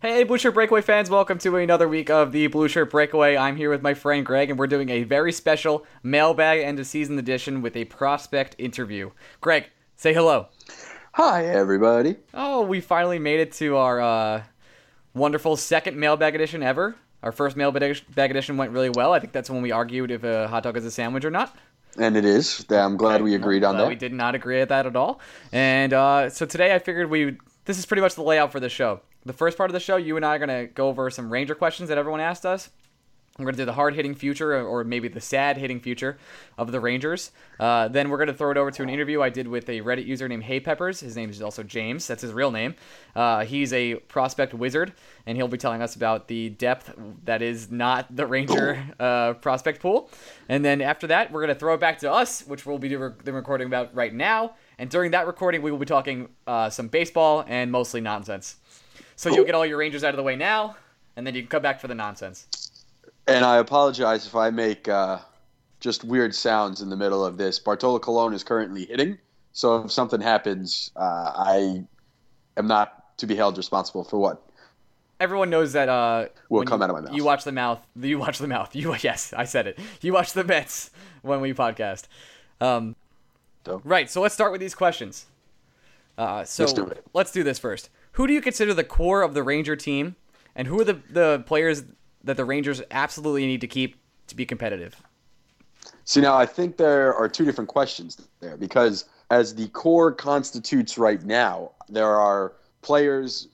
Hey, Blue Shirt Breakaway fans, welcome to another week of the Blue Shirt Breakaway. I'm here with my friend Greg, and we're doing a very special mailbag end of season edition with a prospect interview. Greg, say hello. Hi, everybody. Oh, we finally made it to our uh, wonderful second mailbag edition ever. Our first mailbag edition went really well. I think that's when we argued if a hot dog is a sandwich or not. And it is. I'm glad we agreed on that. We did not agree at that at all. And uh, so today I figured we. This is pretty much the layout for the show. The first part of the show, you and I are going to go over some Ranger questions that everyone asked us. We're going to do the hard hitting future, or maybe the sad hitting future of the Rangers. Uh, then we're going to throw it over to an interview I did with a Reddit user named Hey Peppers. His name is also James. That's his real name. Uh, he's a prospect wizard, and he'll be telling us about the depth that is not the Ranger uh, prospect pool. And then after that, we're going to throw it back to us, which we'll be doing the recording about right now. And during that recording, we will be talking uh, some baseball and mostly nonsense. So you'll get all your Rangers out of the way now, and then you can come back for the nonsense. And I apologize if I make uh, just weird sounds in the middle of this. Bartolo Colon is currently hitting, so if something happens, uh, I am not to be held responsible for what everyone knows that uh, will come you, out of my mouth. You watch the mouth. You watch the mouth. You yes, I said it. You watch the Mets when we podcast. Um, right. So let's start with these questions. Uh, so let's do, let's do this first who do you consider the core of the Ranger team, and who are the, the players that the Rangers absolutely need to keep to be competitive? See, now I think there are two different questions there because as the core constitutes right now, there are players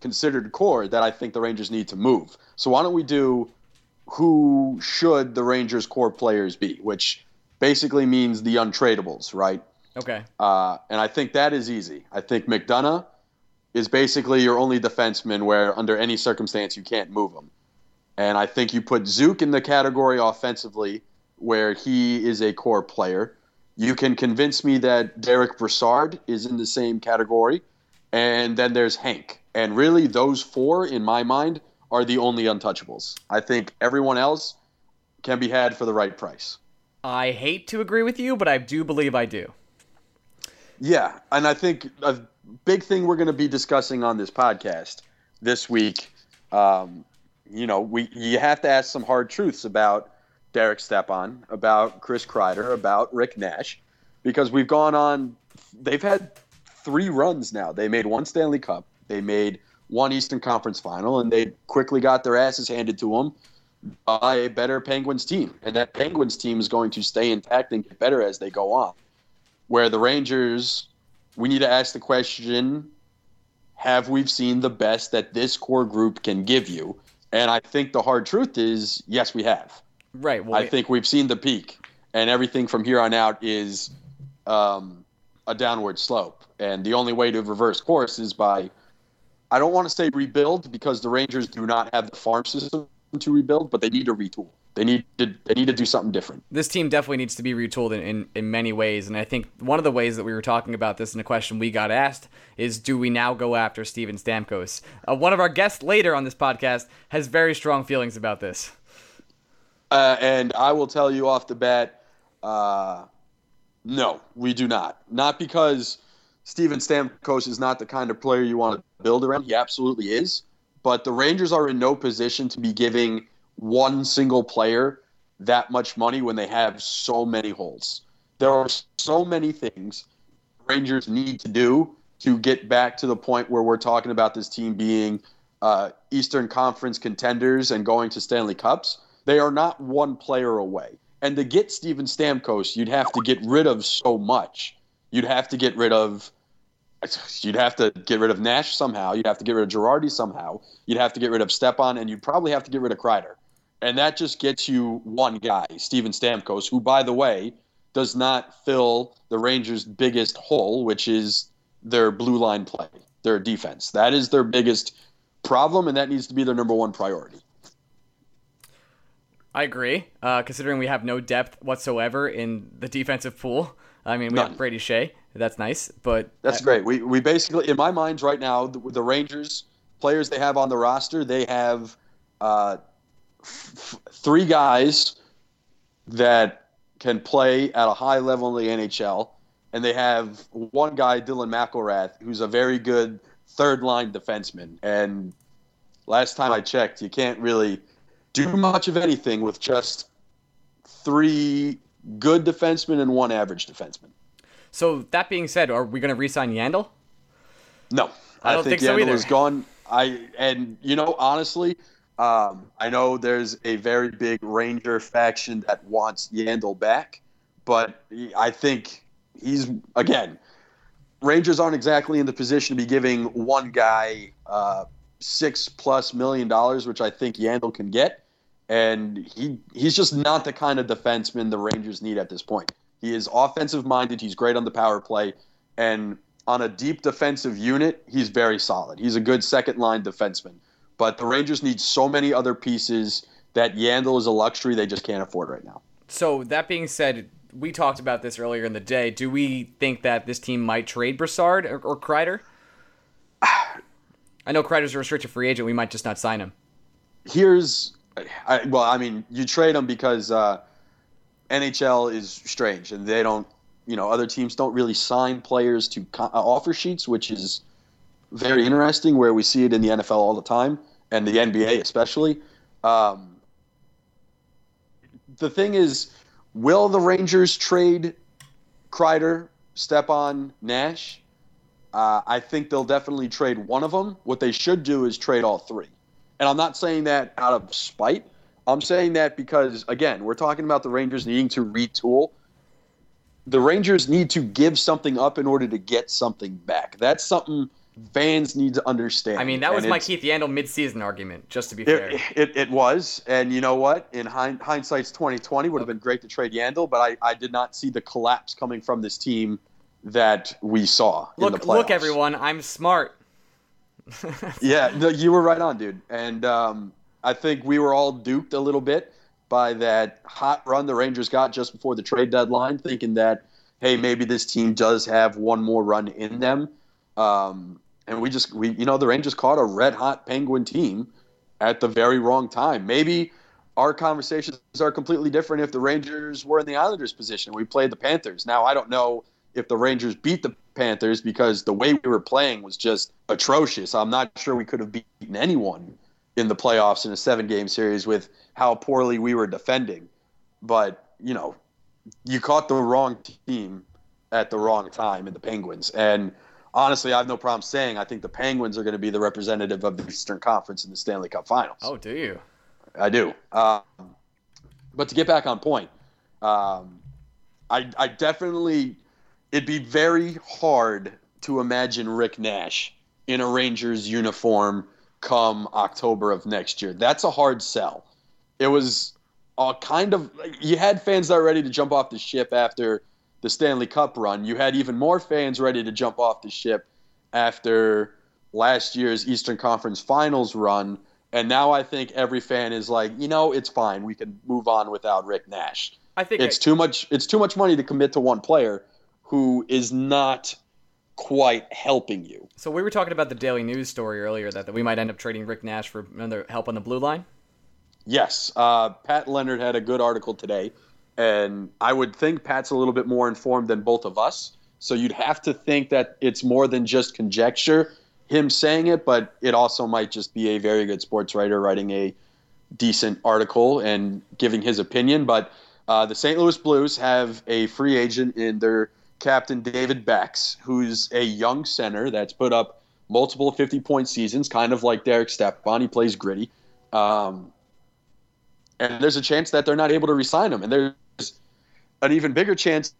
considered core that I think the Rangers need to move. So why don't we do who should the Rangers core players be, which basically means the untradables, right? Okay. Uh, and I think that is easy. I think McDonagh is basically your only defenseman where under any circumstance you can't move him. And I think you put Zook in the category offensively where he is a core player. You can convince me that Derek Brassard is in the same category. And then there's Hank. And really, those four, in my mind, are the only untouchables. I think everyone else can be had for the right price. I hate to agree with you, but I do believe I do. Yeah, and I think a big thing we're going to be discussing on this podcast this week. Um, you know, we you have to ask some hard truths about Derek Stepan, about Chris Kreider, about Rick Nash, because we've gone on. They've had three runs now. They made one Stanley Cup. They made one Eastern Conference Final, and they quickly got their asses handed to them by a better Penguins team. And that Penguins team is going to stay intact and get better as they go on where the Rangers, we need to ask the question have we seen the best that this core group can give you? And I think the hard truth is yes, we have. Right. Well, I think we've seen the peak, and everything from here on out is um, a downward slope. And the only way to reverse course is by, I don't want to say rebuild because the Rangers do not have the farm system to rebuild, but they need to retool. They need to they need to do something different. This team definitely needs to be retooled in, in, in many ways, and I think one of the ways that we were talking about this in a question we got asked is, do we now go after Steven Stamkos? Uh, one of our guests later on this podcast has very strong feelings about this. Uh, and I will tell you off the bat, uh, no, we do not. Not because Steven Stamkos is not the kind of player you want to build around. He absolutely is. But the Rangers are in no position to be giving one single player that much money when they have so many holes. There are so many things Rangers need to do to get back to the point where we're talking about this team being uh, Eastern Conference contenders and going to Stanley Cups. They are not one player away. And to get Steven Stamkos, you'd have to get rid of so much. You'd have to get rid of you'd have to get rid of Nash somehow. You'd have to get rid of Girardi somehow. You'd have to get rid of Stepan, and you'd probably have to get rid of Kreider and that just gets you one guy, Steven Stamkos, who, by the way, does not fill the Rangers' biggest hole, which is their blue line play, their defense. That is their biggest problem, and that needs to be their number one priority. I agree. Uh, considering we have no depth whatsoever in the defensive pool. I mean, we None. have Brady Skjei. That's nice, but that's I, great. We we basically, in my mind, right now, the, the Rangers players they have on the roster, they have uh, three guys that can play at a high level in the NHL, and they have one guy, Dylan McIlrath, who's a very good third line defenseman. And last time I checked, you can't really do much of anything with just three good defensemen and one average defenseman. So that being said, are we going to re-sign Yandle? No, I don't think, think so either. is gone. I and you know honestly, um, I know there's a very big Ranger faction that wants Yandle back, but I think he's again. Rangers aren't exactly in the position to be giving one guy uh, six plus million dollars, which I think Yandle can get, and he he's just not the kind of defenseman the Rangers need at this point. He is offensive minded. He's great on the power play, and on a deep defensive unit, he's very solid. He's a good second line defenseman. But the Rangers need so many other pieces that Yandle is a luxury they just can't afford right now. So that being said, we talked about this earlier in the day. Do we think that this team might trade Brassard or, or Kreider? I know Kreider's a restricted free agent. We might just not sign him. Here's, I, well, I mean, you trade him because uh, NHL is strange and they don't, you know, other teams don't really sign players to uh, offer sheets, which is very interesting. Where we see it in the NFL all the time and the NBA especially. Um, the thing is, will the Rangers trade Kreider, Stepan, Nash? Uh, I think they'll definitely trade one of them. What they should do is trade all three. And I'm not saying that out of spite. I'm saying that because, again, we're talking about the Rangers needing to retool. The Rangers need to give something up in order to get something back. That's something fans need to understand. I mean, that was And my Keith Yandle midseason argument, just to be fair. it, it, it was, and you know what? In hind, hindsight's twenty twenty, would have been great to trade Yandle, but I, I did not see the collapse coming from this team that we saw in the look, playoffs. look, everyone, I'm smart. Yeah, no, you were right on, dude. And um, I think we were all duped a little bit by that hot run the Rangers got just before the trade deadline, thinking that hey, maybe this team does have one more run in them. Um, and we just we you know the Rangers caught a red hot Penguin team at the very wrong time. Maybe our conversations are completely different if the Rangers were in the Islanders' position. We played the Panthers. Now I don't know if the Rangers beat the Panthers because the way we were playing was just atrocious. I'm not sure we could have beaten anyone in the playoffs in a seven game series with how poorly we were defending. But, you know, you caught the wrong team at the wrong time in the Penguins. And honestly, I have no problem saying I think the Penguins are going to be the representative of the Eastern Conference in the Stanley Cup Finals. Oh, do you? I do. Um, but to get back on point, um, I, I definitely, it'd be very hard to imagine Rick Nash in a Rangers uniform come October of next year. That's a hard sell. It was a kind of, you had fans that were ready to jump off the ship after the Stanley Cup run. You had even more fans ready to jump off the ship after last year's Eastern Conference Finals run. And now I think every fan is like, you know, it's fine. We can move on without Rick Nash. I think It's too much. It's too much money to commit to one player who is not quite helping you. so. We were talking about the Daily News story earlier that, that we might end up trading Rick Nash for another help on the blue line. Yes, uh, Pat Leonard had a good article today, and I would think Pat's a little bit more informed than both of us. So you'd have to think that it's more than just conjecture, him saying it, but it also might just be a very good sports writer writing a decent article and giving his opinion. But uh, the St. Louis Blues have a free agent in their captain David Backes, who's a young center that's put up multiple 50 point seasons, kind of like Derek Stepan. He plays gritty. Um, and there's a chance that they're not able to resign him. And there's an even bigger chance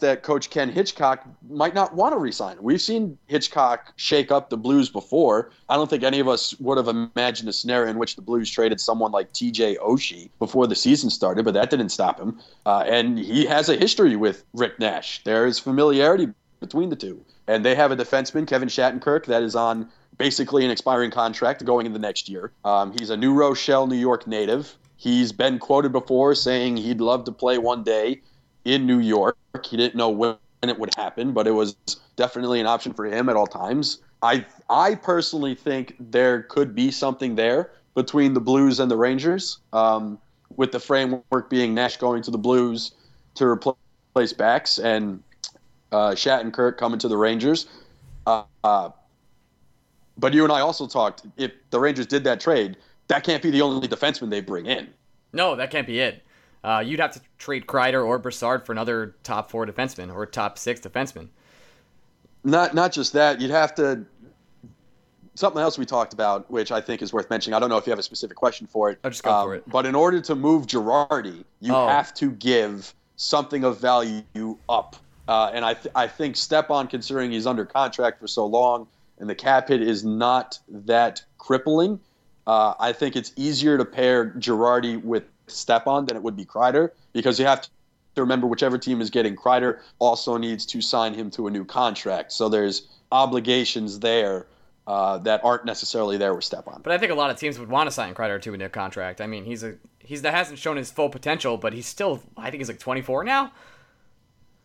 that Coach Ken Hitchcock might not want to resign. We've seen Hitchcock shake up the Blues before. I don't think any of us would have imagined a scenario in which the Blues traded someone like TJ Oshie before the season started, but that didn't stop him. Uh, and he has a history with Rick Nash. There is familiarity between the two. And they have a defenseman, Kevin Shattenkirk, that is on basically an expiring contract going into the next year. Um, he's a New Rochelle, New York native. He's been quoted before saying he'd love to play one day in New York. He didn't know when it would happen, but it was definitely an option for him at all times. I I personally think there could be something there between the Blues and the Rangers, um, with the framework being Nash going to the Blues to replace Backes and uh, Shattenkirk coming to the Rangers. Uh, uh, but you and I also talked if the Rangers did that trade, that can't be the only defenseman they bring in. No, that can't be it. Uh, you'd have to trade Kreider or Brassard for another top four defenseman or top six defenseman. Not not just that, you'd have to. Something else we talked about, which I think is worth mentioning. I don't know if you have a specific question for it. I'll just go um, for it. But in order to move Girardi, you oh. have to give something of value up. Uh, and I, th- I think Stepan, considering he's under contract for so long and the cap hit is not that crippling, uh, I think it's easier to pair Girardi with Stepan than it would be Kreider because you have to remember whichever team is getting Kreider also needs to sign him to a new contract. So there's obligations there uh, that aren't necessarily there with Stepan. But I think a lot of teams would want to sign Kreider to a new contract. I mean, he's a he's that hasn't shown his full potential, but he's still I think he's like 24 now.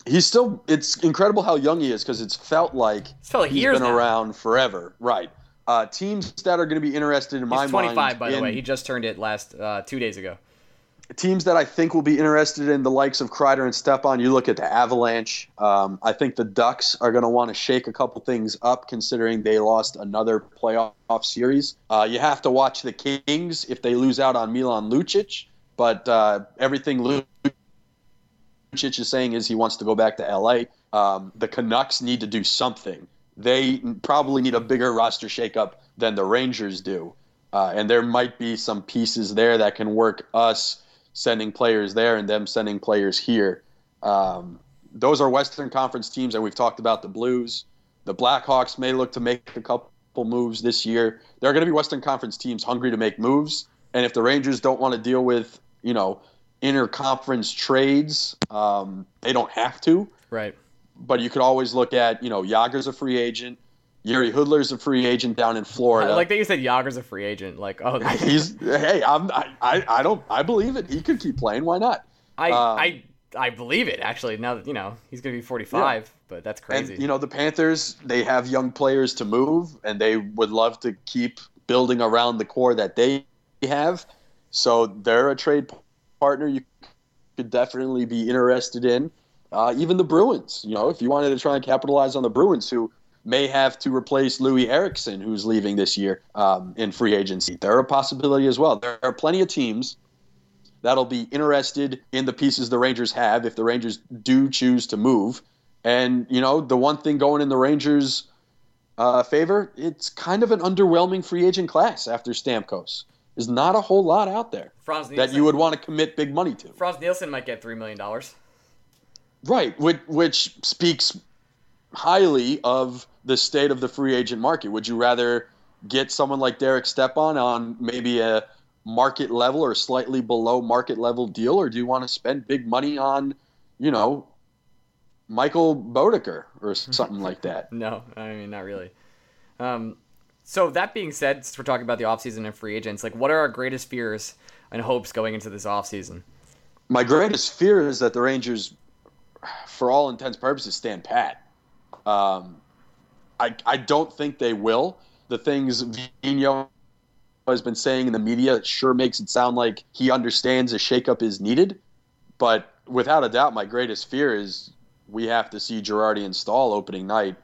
He's still. It's incredible how young he is because it's felt like, it's felt like he's been now. around forever. Right. Uh, teams that are going to be interested in he's my 25, mind. 25, by the way. He just turned it last uh, two days ago teams that I think will be interested in the likes of Kreider and Stepan, you look at the Avalanche. Um, I think the Ducks are going to want to shake a couple things up considering they lost another playoff series. Uh, you have to watch the Kings if they lose out on Milan Lucic, but uh, everything Lucic is saying is he wants to go back to LA. Um, the Canucks need to do something. They probably need a bigger roster shakeup than the Rangers do. Uh, and there might be some pieces there that can work us sending players there and them sending players here. Um, those are Western Conference teams, and we've talked about the Blues. The Blackhawks may look to make a couple moves this year. There are going to be Western Conference teams hungry to make moves, and if the Rangers don't want to deal with, you know, interconference trades, um, they don't have to. Right. But you could always look at, you know, Jagr's a free agent. Jiri Hudler's a free agent down in Florida. I like that you said Jagr's a free agent. Like, oh, he's hey, I'm I, I don't I believe it. He could keep playing. Why not? I um, I I believe it actually. Now that you know he's going to be 45, yeah. but that's crazy. And you know the Panthers, they have young players to move, and they would love to keep building around the core that they have. So they're a trade partner you could definitely be interested in. Uh, even the Bruins, you know, if you wanted to try and capitalize on the Bruins, who may have to replace Loui Eriksson, who's leaving this year um, in free agency. They're a possibility as well. There are plenty of teams that'll be interested in the pieces the Rangers have if the Rangers do choose to move. And, you know, the one thing going in the Rangers' uh, favor, it's kind of an underwhelming free agent class after Stamkos. There's not a whole lot out there that you would want to commit big money to. Frans Nielsen might get $3 million. Right, which, which speaks highly of the state of the free agent market? Would you rather get someone like Derek Stepan on maybe a market level or slightly below market level deal, or do you want to spend big money on, you know, Mikkel Boedker or something like that? No, I mean not really. Um, so that being said, since we're talking about the offseason and free agents, like what are our greatest fears and hopes going into this offseason? My greatest fear is that the Rangers, for all intents purposes, stand pat. Um, I, I don't think they will. The things Vigneault has been saying in the media sure makes it sound like he understands a shakeup is needed. But without a doubt, my greatest fear is we have to see Girardi and Staal opening night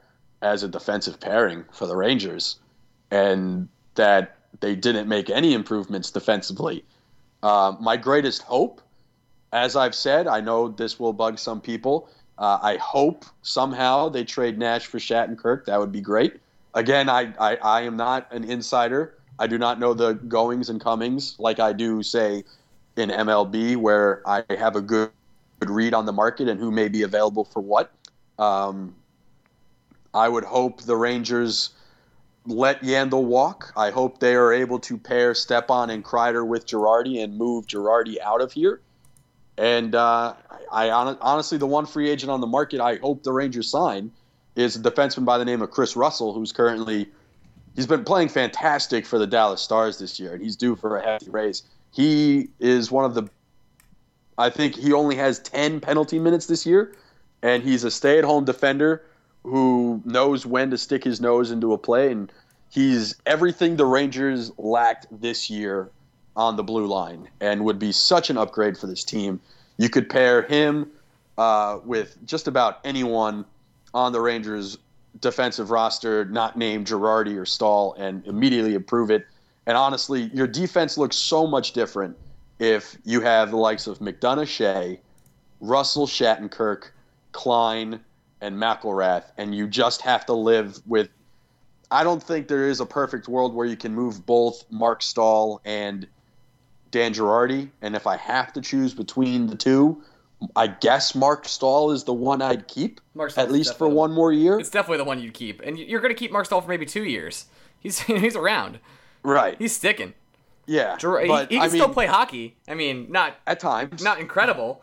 as a defensive pairing for the Rangers, and that they didn't make any improvements defensively. Uh, my greatest hope, as I've said, I know this will bug some people, uh, I hope somehow they trade Nash for Shattenkirk. That would be great. Again, I, I, I am not an insider. I do not know the goings and comings like I do, say, in MLB, where I have a good, good read on the market and who may be available for what. Um, I would hope the Rangers let Yandle walk. I hope they are able to pair Stepan and Kreider with Girardi and move Girardi out of here. And uh, I, I honestly, the one free agent on the market I hope the Rangers sign is a defenseman by the name of Kris Russell, who's currently he's been playing fantastic for the Dallas Stars this year, and he's due for a hefty raise. He is one of the I think he only has 10 penalty minutes this year, and he's a stay-at-home defender who knows when to stick his nose into a play, and he's everything the Rangers lacked this year on the blue line and would be such an upgrade for this team. You could pair him uh, with just about anyone on the Rangers defensive roster not named Girardi or Staal and immediately improve it. And honestly, your defense looks so much different if you have the likes of McDonagh, Skjei, Russell, Shattenkirk, Klein, and McIlrath, and you just have to live with. I don't think there is a perfect world where you can move both Marc Staal and Dan Girardi. And if I have to choose between the two, I guess Marc Staal is the one I'd keep Marc at least for one more year. It's definitely the one you'd keep, and you're going to keep Marc Staal for maybe two years. He's he's around. Right. He's sticking. yeah. Gerard- but he, he can I mean, still play hockey. I mean, not at times. not incredible.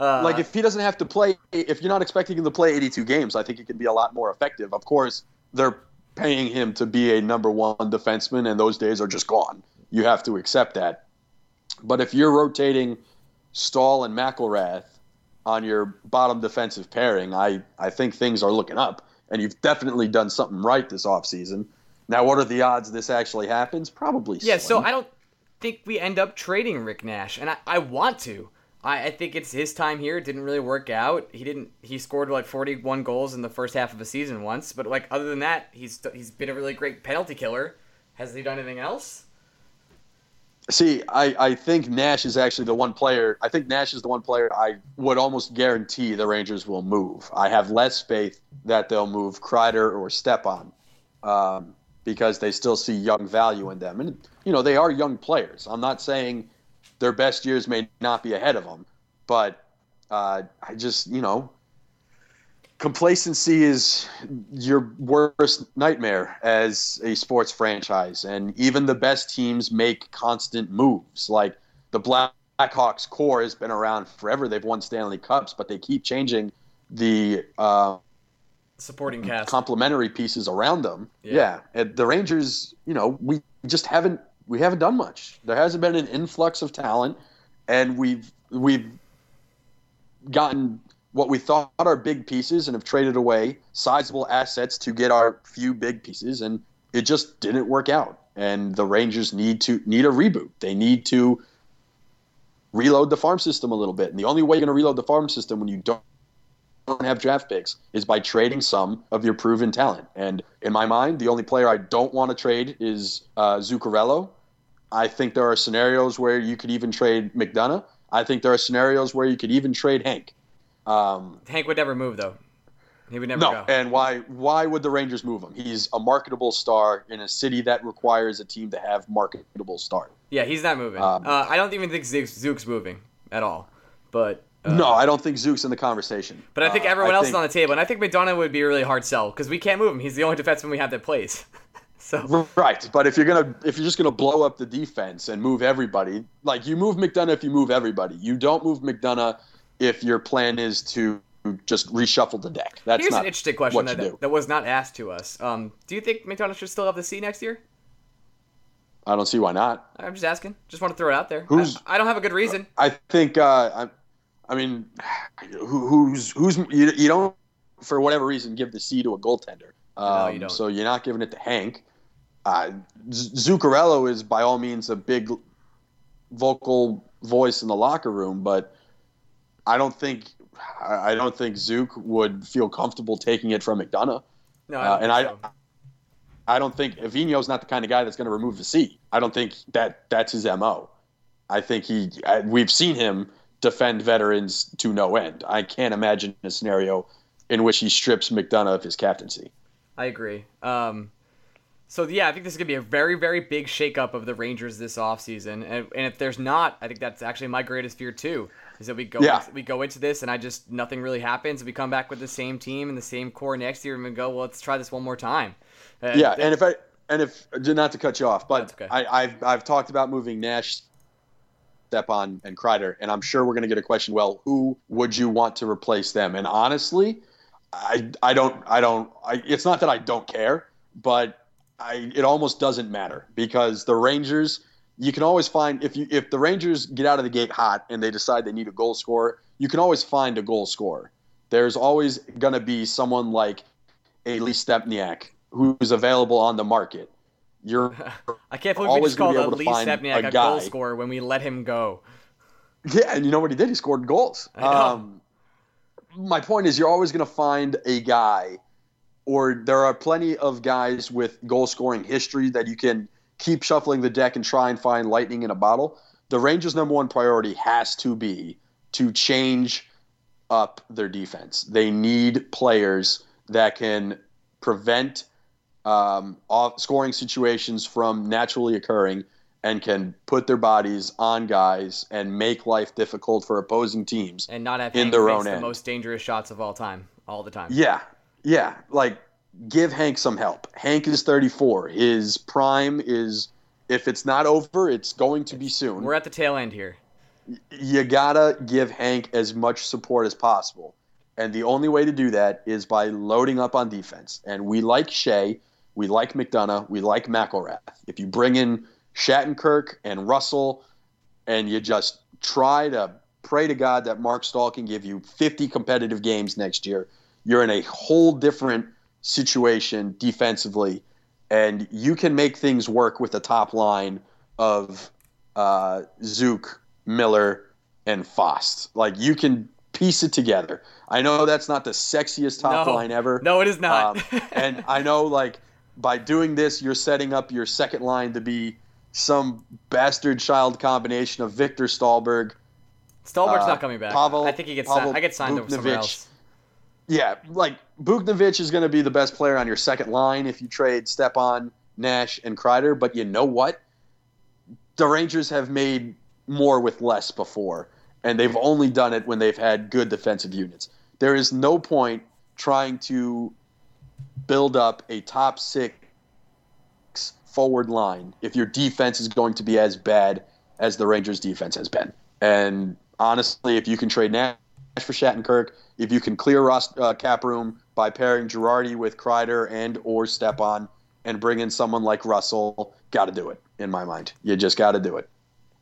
Uh, like if he doesn't have to play, if you're not expecting him to play 82 games, I think he could be a lot more effective. Of course, they're paying him to be a number one defenseman, and those days are just gone. You have to accept that. But if you're rotating Staal and McIlrath on your bottom defensive pairing, I, I think things are looking up, and you've definitely done something right this offseason. Now, what are the odds this actually happens? Probably. Yeah, so. I don't think we end up trading Rick Nash, and I, I want to. I, I think it's his time here. It didn't really work out. He didn't. He scored like 41 goals in the first half of a season once, but like other than that, he's he's been a really great penalty killer. Has he done anything else? See, I, I think Nash is actually the one player. I think Nash is the one player I would almost guarantee the Rangers will move. I have less faith that they'll move Kreider or Stepan um, because they still see young value in them. And, you know, they are young players. I'm not saying their best years may not be ahead of them, but uh, I just, you know, complacency is your worst nightmare as a sports franchise and even the best teams make constant moves. Like the blackhawks core has been around forever. They've won stanley cups but they keep changing the uh, Supporting cast. complementary pieces around them. Yeah. yeah, the rangers you know we just haven't we haven't done much. There hasn't been an influx of talent and we've we've gotten what we thought are big pieces and have traded away sizable assets to get our few big pieces and it just didn't work out. And the rangers need to need a reboot. They need to reload the farm system a little bit. And the only way you're going to reload the farm system when you don't have draft picks is by trading some of your proven talent. And in my mind the only player i don't want to trade is uh, zuccarello. I think there are scenarios where you could even trade mcdonagh. I think there are scenarios where you could even trade hank um, Hank would never move though. He would never no, go. and why? Why would the Rangers move him? He's a marketable star in a city that requires a team to have marketable star. yeah, he's not moving. Um, uh, I don't even think Zook's, Zook's moving at all. But uh, no, I don't think Zook's in the conversation. But I think Uh, everyone else think- is on the table, and I think McDonagh would be a really hard sell because we can't move him. He's the only defenseman we have that plays. so Right, but if you're gonna if you're just gonna blow up the defense and move everybody, like you move McDonagh if you move everybody. You don't move McDonagh if your plan is to just reshuffle the deck. That's here's an interesting question that, that was not asked to us. Um, do you think McDonagh should still have the C next year? I don't see why not. I'm just asking. Just want to throw it out there. Who's- I, I don't have a good reason. I think uh, I, I mean, who, who's who's you, you don't for whatever reason give the C to a goaltender. Um, you don't. So you're not giving it to Hank. Uh, Zuccarello is by all means a big vocal voice in the locker room, but I don't think I I don't think Zook would feel comfortable taking it from McDonagh. No, Uh, and I, so. I don't think Avino's not the kind of guy that's going to remove the C. I don't think that that's his mo. I think he. I, we've seen him defend veterans to no end. I can't imagine a scenario in which he strips McDonagh of his captaincy. I agree. Um, so yeah, I think this is gonna be a very, very big shakeup of the Rangers this offseason. and and if there's not, I think that's actually my greatest fear too. Is that we go Yeah. into, we go into this and I just nothing really happens. We come back with the same team and the same core next year and we go, well, let's try this one more time. Uh, Yeah, and if I and if not to cut you off, but okay. I, I've I've talked about moving Nash, Stepan, and Kreider, and I'm sure we're going to get a question. Well, who would you want to replace them? And honestly, I I don't I don't. I, it's not that I don't care, but I it almost doesn't matter because the Rangers. You can always find if you if the Rangers get out of the gate hot and they decide they need a goal scorer, you can always find a goal scorer. There's always going to be someone like a Lee Stempniak who's available on the market. You're I can't believe we just gonna called able Lee Stempniak a a, goal scorer when we let him go. yeah, and you know what he did? He scored goals. Um, my point is, you're always going to find a guy or there are plenty of guys with goal scoring history that you can keep shuffling the deck and try and find lightning in a bottle. The Rangers' number one priority has to be to change up their defense. They need players that can prevent um, off scoring situations from naturally occurring and can put their bodies on guys and make life difficult for opposing teams and not have in their own the end. most dangerous shots of all time, all the time. Yeah, yeah. Like, give Hank some help. Hank is 34. His prime is, if it's not over, it's going to be soon. We're at the tail end here. you gotta give Hank as much support as possible. And the only way to do that is by loading up on defense. And we like Skjei, we like McDonagh, we like McIlrath. If you bring in Shattenkirk and Russell, and you just try to pray to God that Marc Staal can give you 50 competitive games next year, you're in a whole different situation defensively, and you can make things work with the top line of uh, Zook, Miller, and Fast. Like you can piece it together. I know that's not the sexiest top No. line ever. No, it is not. Um, and I know like by doing this, you're setting up your second line to be some bastard child combination of Viktor Stalberg. Stalberg's uh, not coming back. Pavel- I think he gets Pavel signed. I get signed over somewhere else. Yeah, like Buchnevich is going to be the best player on your second line if you trade Stepan, Nash, and Kreider. But you know what? The Rangers have made more with less before, and they've only done it when they've had good defensive units. There is no point trying to build up a top six forward line if your defense is going to be as bad as the Rangers' defense has been. And honestly, if you can trade Nash for Shattenkirk, if you can clear rost, uh, cap room by pairing Girardi with Kreider and or Stepan and bring in someone like Russell, got to do it. In my mind, you just got to do it.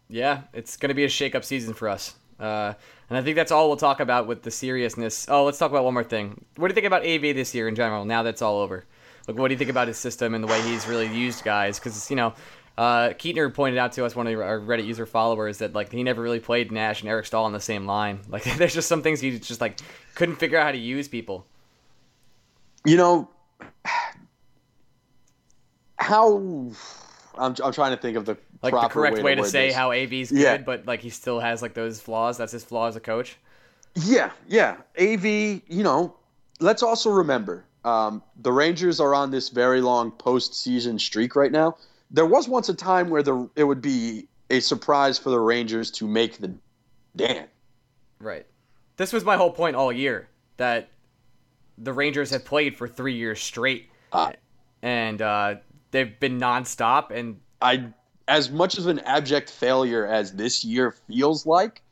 Yeah, it's going to be a shake-up season for us. Uh, and I think that's all we'll talk about with the seriousness. Oh, let's talk about one more thing. What do you think about AV this year in general? Now that's all over. Like, what do you think about his system and the way he's really used guys? Because you know, uh, Keatner pointed out to us, one of our Reddit user followers, that like he never really played Nash and Eric Staal on the same line. Like, there's just some things he just like couldn't figure out how to use people. You know how I'm, I'm trying to think of the Like the correct way to, word say this. how AV's good, Yeah. but like he still has like those flaws. That's his flaw as a coach. Yeah, yeah. AV, you know, let's also remember um, the Rangers are on this very long postseason streak right now. There was once a time where the it would be a surprise for the Rangers to make the Dan. Right. This was my whole point all year that the Rangers have played for three years straight, Ah. and uh, they've been nonstop. And I, as much of an abject failure as this year feels like,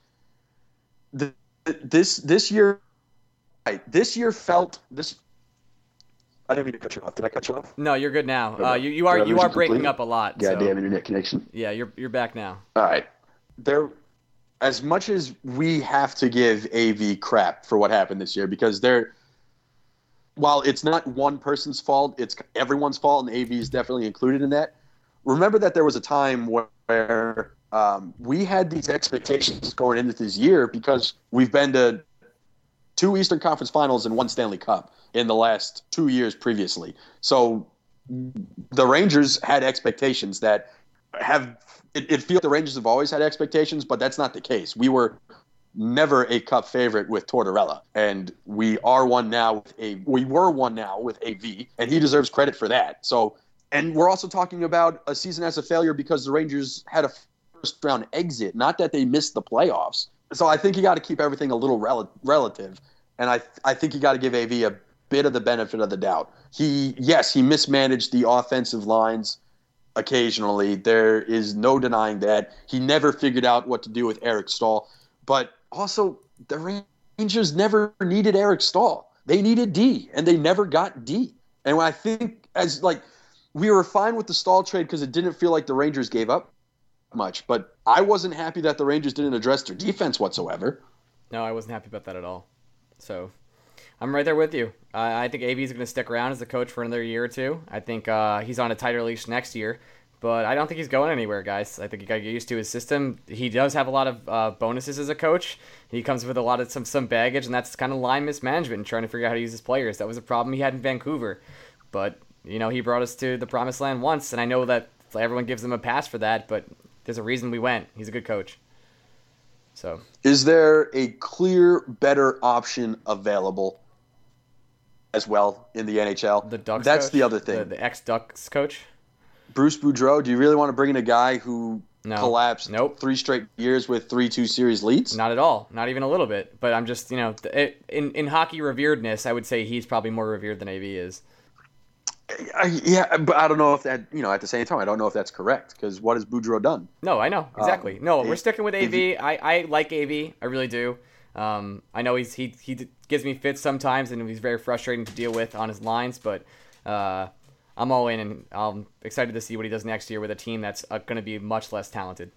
th- this this year, right, this year felt this. I didn't mean to cut you off. Did I cut you off? no, you're good now. Uh, you you are you are breaking completely? up a lot. so- Goddamn internet connection. Yeah, you're you're back now. All right. There as much as we have to give AV crap for what happened this year because they're while it's not one person's fault, it's everyone's fault and AV is definitely included in that. Remember that there was a time where um, we had these expectations going into this year because we've been to two Eastern Conference Finals and one Stanley Cup in the last two years previously. So the Rangers had expectations that have it, it feels the Rangers have always had expectations, but that's not the case. We were never a cup favorite with Tortorella, and we are one now with a we were one now with AV, and he deserves credit for that. So, and we're also talking about a season as a failure because the Rangers had a first round exit, not that they missed the playoffs. So I think you got to keep everything a little rel- relative, and I I think you got to give AV a bit of the benefit of the doubt. He yes he mismanaged the offensive lines occasionally. There is no denying that. He never figured out what to do with Eric Staal. But also, the Rangers never needed Eric Staal. They needed D, and they never got D. And when I think, as like, we were fine with the Staal trade because it didn't feel like the Rangers gave up much. But I wasn't happy that the Rangers didn't address their defense whatsoever. No, I wasn't happy about that at all. So I'm right there with you. I I think AV is going to stick around as a coach for another year or two. I think uh, he's on a tighter leash next year. but I don't think he's going anywhere, guys. I think you got to get used to his system. He does have a lot of uh, bonuses as a coach. He comes with a lot of some some baggage, and that's kind of line mismanagement and trying to figure out how to use his players. That was a problem he had in Vancouver, but you know he brought us to the promised land once, and I know that everyone gives him a pass for that, but there's a reason we went. He's a good coach. So, is there a clear better option available as well in the NHL? The Ducks. That's coach? the other thing. The, the ex Ducks coach. Bruce Boudreau. Do you really want to bring in a guy who No. collapsed Nope. three straight years with three two series leads? Not at all. Not even a little bit. But I'm just, you know, it, in in hockey reveredness, I would say he's probably more revered than AV is. I, yeah, but I don't know if that. You know, at the same time, I don't know if that's correct because what has Boudreau done? No, I know exactly. Um, no, we're sticking with AV. I, I like AV. I really do. Um, I know he's he he gives me fits sometimes, and he's very frustrating to deal with on his lines. But uh, I'm all in, and I'm excited to see what he does next year with a team that's uh, going to be much less talented.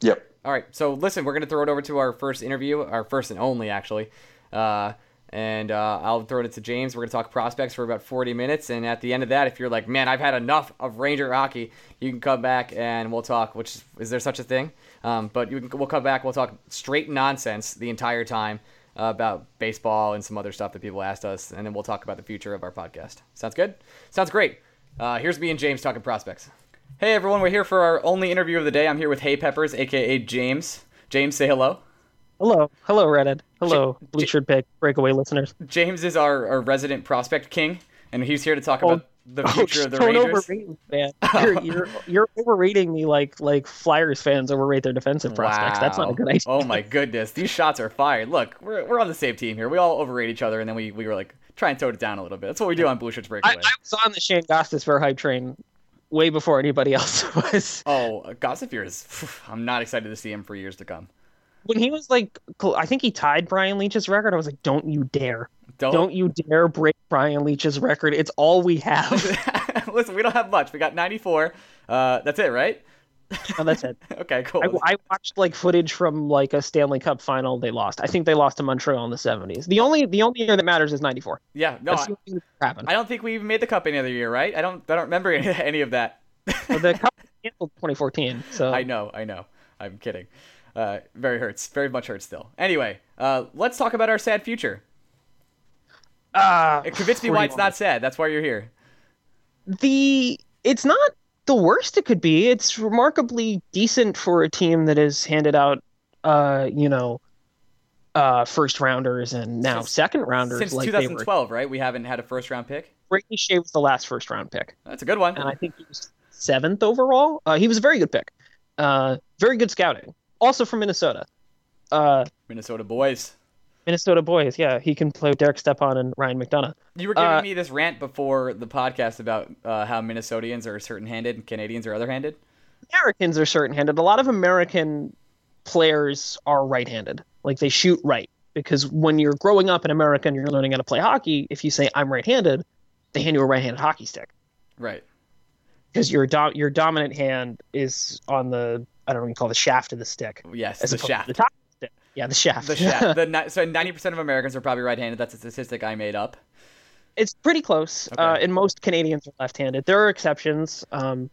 Yep. All right, so listen, we're gonna throw it over to our first interview, our first and only actually, uh, and uh, I'll throw it to James. We're gonna talk prospects for about 40 minutes, and at the end of that, if you're like, man, I've had enough of Ranger hockey, you can come back and we'll talk. Which is there such a thing? Um, but can, we'll come back. We'll talk straight nonsense the entire time uh, about baseball and some other stuff that people asked us, and then we'll talk about the future of our podcast. Sounds good? Sounds great. Uh, here's me and James talking prospects. Hey everyone, we're here for our only interview of the day. I'm here with Hey Peppers, aka James. James, say hello. Hello, hello, Reddit. Hello, J- Blue Shirt Pick breakaway listeners. James is our, our resident prospect king, and he's here to talk Oh, about the oh, future of the don't Rangers. overrate me, man. You're, you're you're overrating me like like Flyers fans overrate their defensive prospects. That's not a good idea. Oh my goodness, these shots are fired. Look, we're, we're on the same team here. We all overrate each other, and then we, we were like try and tone it down a little bit. That's what we do on Blue Shirts I, Breakaway. I was on the Shane Gostisbehere hype train way before anybody else was. Oh, Gostisbehere is. I'm not excited to see him for years to come. When he was like, I think he tied Brian Leetch's record. I was like, don't you dare, Don't. don't you dare break Brian Leetch's record. It's all we have. Listen, we don't have much. We got 94. Uh, that's it, right? no, that's it. Okay, cool. I, I watched like footage from like a Stanley Cup final they lost. I think they lost to Montreal in the 70s. The only the only year that matters is 94. yeah, no, I, the only thing that happened. I don't think we even made the cup any other year, right? I don't. I don't remember any of that. the Cup canceled 2014. So I know, I know. I'm kidding. Uh, very hurts. Very much hurts still. Anyway, uh, let's talk about our sad future. uh, It convinced me why it's not sad. That's why you're here. the it's not the worst it could be. It's remarkably decent for a team that has handed out, uh, you know, uh, first rounders and now Since- second rounders. Since like they were. 2012, right? We haven't had a first round pick. Brady Skjei was the last first round pick, That's a good one. and I think he was seventh overall. Uh, he was a very good pick. Uh, very good scouting. Also from Minnesota. Uh, Minnesota boys. Minnesota boys. Yeah, he can play with Derek Stepan and Ryan McDonagh. You were giving Uh, me this rant before the podcast about uh, how Minnesotians are certain-handed and Canadians are other-handed. Americans are certain-handed. A lot of American players are right-handed. Like they shoot right because when you're growing up in America and you're learning how to play hockey, if you say I'm right-handed, they hand you a right-handed hockey stick Right. because your do- your dominant hand is on the I don't know what you call the shaft of the stick Yes, as the shaft. to the top of the stick. Yeah, the shaft. The shaft. the, so 90% of Americans are probably right-handed. That's a statistic I made up. it's pretty close. Okay. Uh, and most Canadians are left-handed. There are exceptions, um,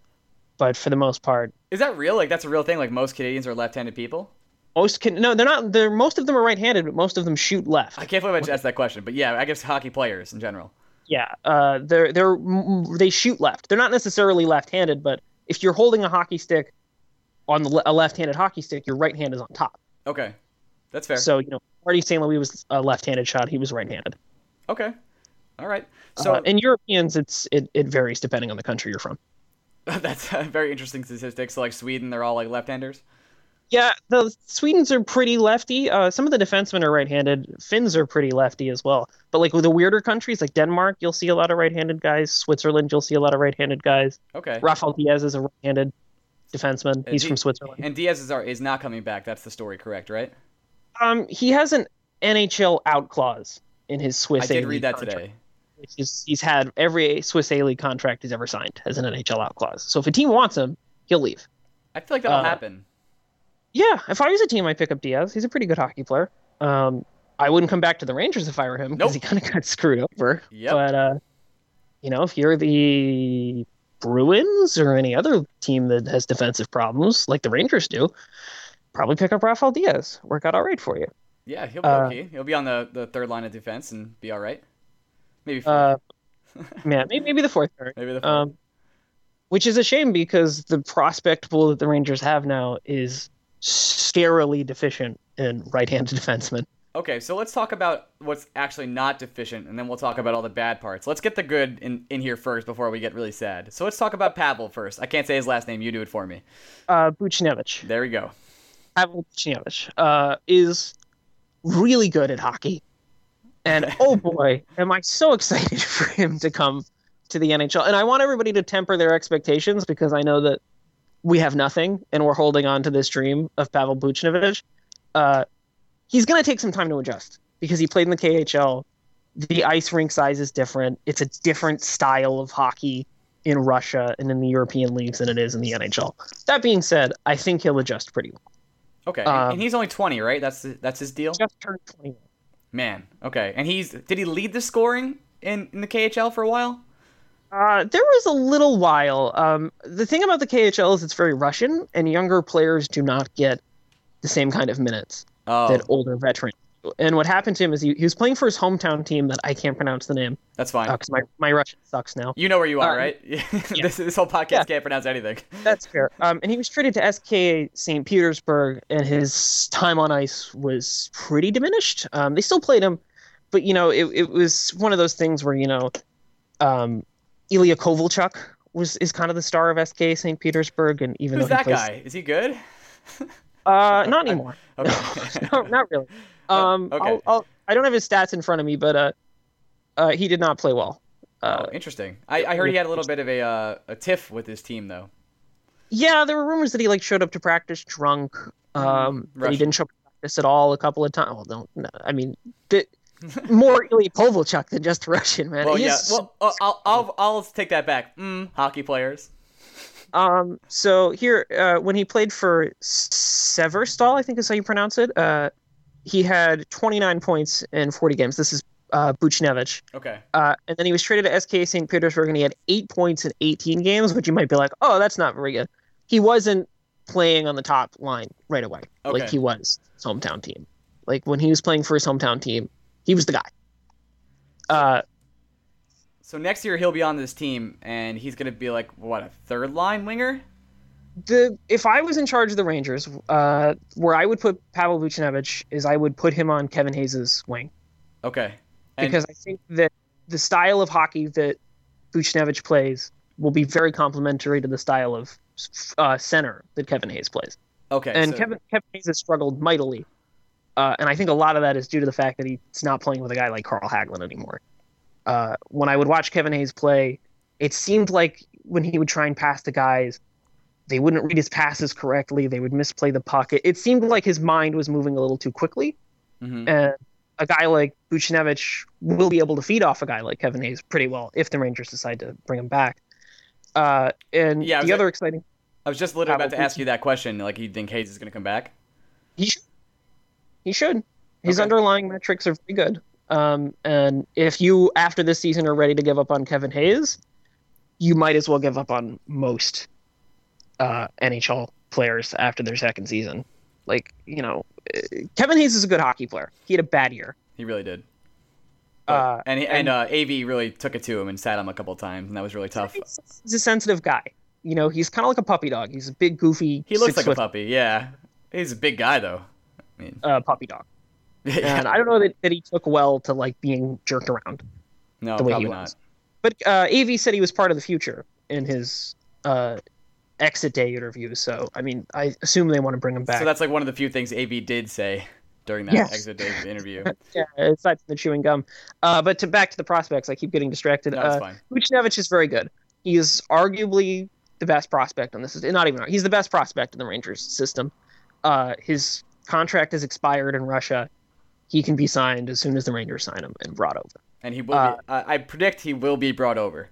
but for the most part, Is that real? Like that's a real thing? Like most Canadians are left-handed people? most can no, they're not. They're most of them are right-handed, but most of them shoot left. I can't believe I just asked that question, but yeah, I guess hockey players in general. Yeah, uh, they're they're they shoot left. They're not necessarily left-handed, but if you're holding a hockey stick on the a left-handed hockey stick, your right hand is on top. Okay, that's fair. So you know, Marty St. Louis was a left-handed shot. He was right-handed. okay, all right. So uh, in Europeans, it's it, it varies depending on the country you're from. that's a very interesting statistic. So like Sweden, they're all like left-handers. Yeah, the Swedes are pretty lefty. Uh, some of the defensemen are right-handed. Finns are pretty lefty as well. But like with the weirder countries like Denmark, you'll see a lot of right-handed guys. Switzerland, you'll see a lot of right-handed guys. Okay. Rafael Diaz is a right-handed defenseman. He's he- from Switzerland. And Diaz is our, is not coming back. That's the story, correct? Right? Um, he has an NHL out clause in his Swiss. I did A-League read that contract, today. Is he's had every Swiss A League contract he's ever signed as an NHL out clause. So if a team wants him, he'll leave. I feel like that'll Uh, happen. Yeah, if I was a team, I'd pick up Diaz. He's a pretty good hockey player. Um, I wouldn't come back to the Rangers if I were him Nope. because he kind of got screwed over. Yep. But uh, you know, if you're the Bruins or any other team that has defensive problems, like the Rangers do, probably pick up Rafael Diaz. Work out all right for you. Yeah, he'll be Uh, okay. He'll be on the, the third line of defense and be all right. Maybe fourth. Uh, man, maybe, maybe the fourth. Maybe the fourth. Um, which is a shame because the prospect pool that the Rangers have now is scarily deficient in right-handed defensemen. Okay, so let's talk about what's actually not deficient, and then we'll talk about all the bad parts. Let's get the good in, in here first before we get really sad. So let's talk about Pavel first. I can't say his last name. You do it for me. Uh, Buchnevich, There we go. Pavel Buchnevich, uh, is really good at hockey, and oh boy, am I so excited for him to come to the NHL. And I want everybody to temper their expectations because I know that we have nothing, and we're holding on to this dream of Pavel Buchnevich. Uh, he's going to take some time to adjust because he played in the KHL. The ice rink size is different. It's a different style of hockey in Russia and in the European leagues than it is in the NHL. That being said, I think he'll adjust pretty well. Okay, Um, and he's only 20, right? That's that's his deal. Just turned 21. Man. Okay, and he's did he lead the scoring in, in the KHL for a while? Uh, there was a little while. Um, the thing about the KHL is it's very Russian, and younger players do not get the same kind of minutes Oh, that older veterans. do. And what happened to him is he, he was playing for his hometown team that I can't pronounce the name that's fine. because my, my Russian sucks now. You know where you are, Uh, right? this this whole podcast Yeah. can't pronounce anything. That's fair. Um, and he was traded to SKA St. Petersburg, and his time on ice was pretty diminished. Um, they still played him, but you know, it, it was one of those things where you know, um, Ilya Kovalchuk was is kind of the star of SKA St. Petersburg, and even Who's though that plays, guy? Is he good? uh, not anymore. Okay. no, not really. Um, okay. I'll, I'll, I don't have his stats in front of me, but uh, uh, he did not play well. Uh, oh, interesting. I, I heard he had a little bit of a uh, a tiff with his team though. Yeah, there were rumors that he like showed up to practice drunk. Um, that he didn't show up to practice at all a couple of times. Well, don't. No, I mean, the, more Ilya Kovalchuk than just Russian, man. Well, He yeah. Well, uh, I'll, I'll I'll take that back. Mm, hockey players. Um. So here, uh, when he played for Severstal, I think is how you pronounce it. Uh, he had 29 points in 40 games. This is uh, Buchnevich. Okay. Uh, and then he was traded to SK St. Petersburg, and he had eight points in 18 games, which you might be like, oh, that's not very good. He wasn't playing on the top line right away, okay. like he was his hometown team. Like when he was playing for his hometown team, he was the guy. Uh, So next year he'll be on this team, and he's gonna be like what a third line winger. the if I was in charge of the Rangers, uh, where I would put Pavel Buchnevich is I would put him on Kevin Hayes' wing. Okay. And, because I think that the style of hockey that Buchnevich plays will be very complementary to the style of uh, center that Kevin Hayes plays. okay. And so- Kevin Kevin Hayes has struggled mightily, uh, and I think a lot of that is due to the fact that he's not playing with a guy like Carl Hagelin anymore. Uh, when I would watch Kevin Hayes play, it seemed like when he would try and pass the guys, they wouldn't read his passes correctly. They would misplay the puck. It, it seemed like his mind was moving a little too quickly Mhm. and a guy like Buchnevich will be able to feed off a guy like Kevin Hayes pretty well if the Rangers decide to bring him back. Uh, and Yeah, the like- other exciting, I was just literally about to ask you that question. Like, you think Hayes is gonna come back? he should. He should. His Okay. underlying metrics are very good. Um, and if you after this season are ready to give up on Kevin Hayes, you might as well give up on most uh, NHL players after their second season. Like you know, uh, Kevin Hayes is a good hockey player. He had a bad year. He really did. But- Uh, and he, and and- uh, Av really took it to him and sat him a couple times, and that was really tough. He's a sensitive guy. You know, he's kind of like a puppy dog. He's a big, goofy. He looks like a puppy. Yeah, he's a big guy though. I mean, uh, puppy dog. yeah. And I don't know that, that he took well to like being jerked around no, the way probably he not. was. But uh, Av said he was part of the future in his uh, exit day interview. So I mean, I assume they want to bring him back. So that's like one of the few things Av did say during that Yes. exit day interview. yeah, aside from the chewing gum. Uh, but to back to the prospects, I keep getting distracted. No, uh, fine. Buchnevich is very good. He is arguably the best prospect on this. Not even he's the best prospect in the Rangers system. Uh, his contract has expired in Russia. He can be signed as soon as the Rangers sign him and brought over. And he will. uh, be, I I predict he will be brought over.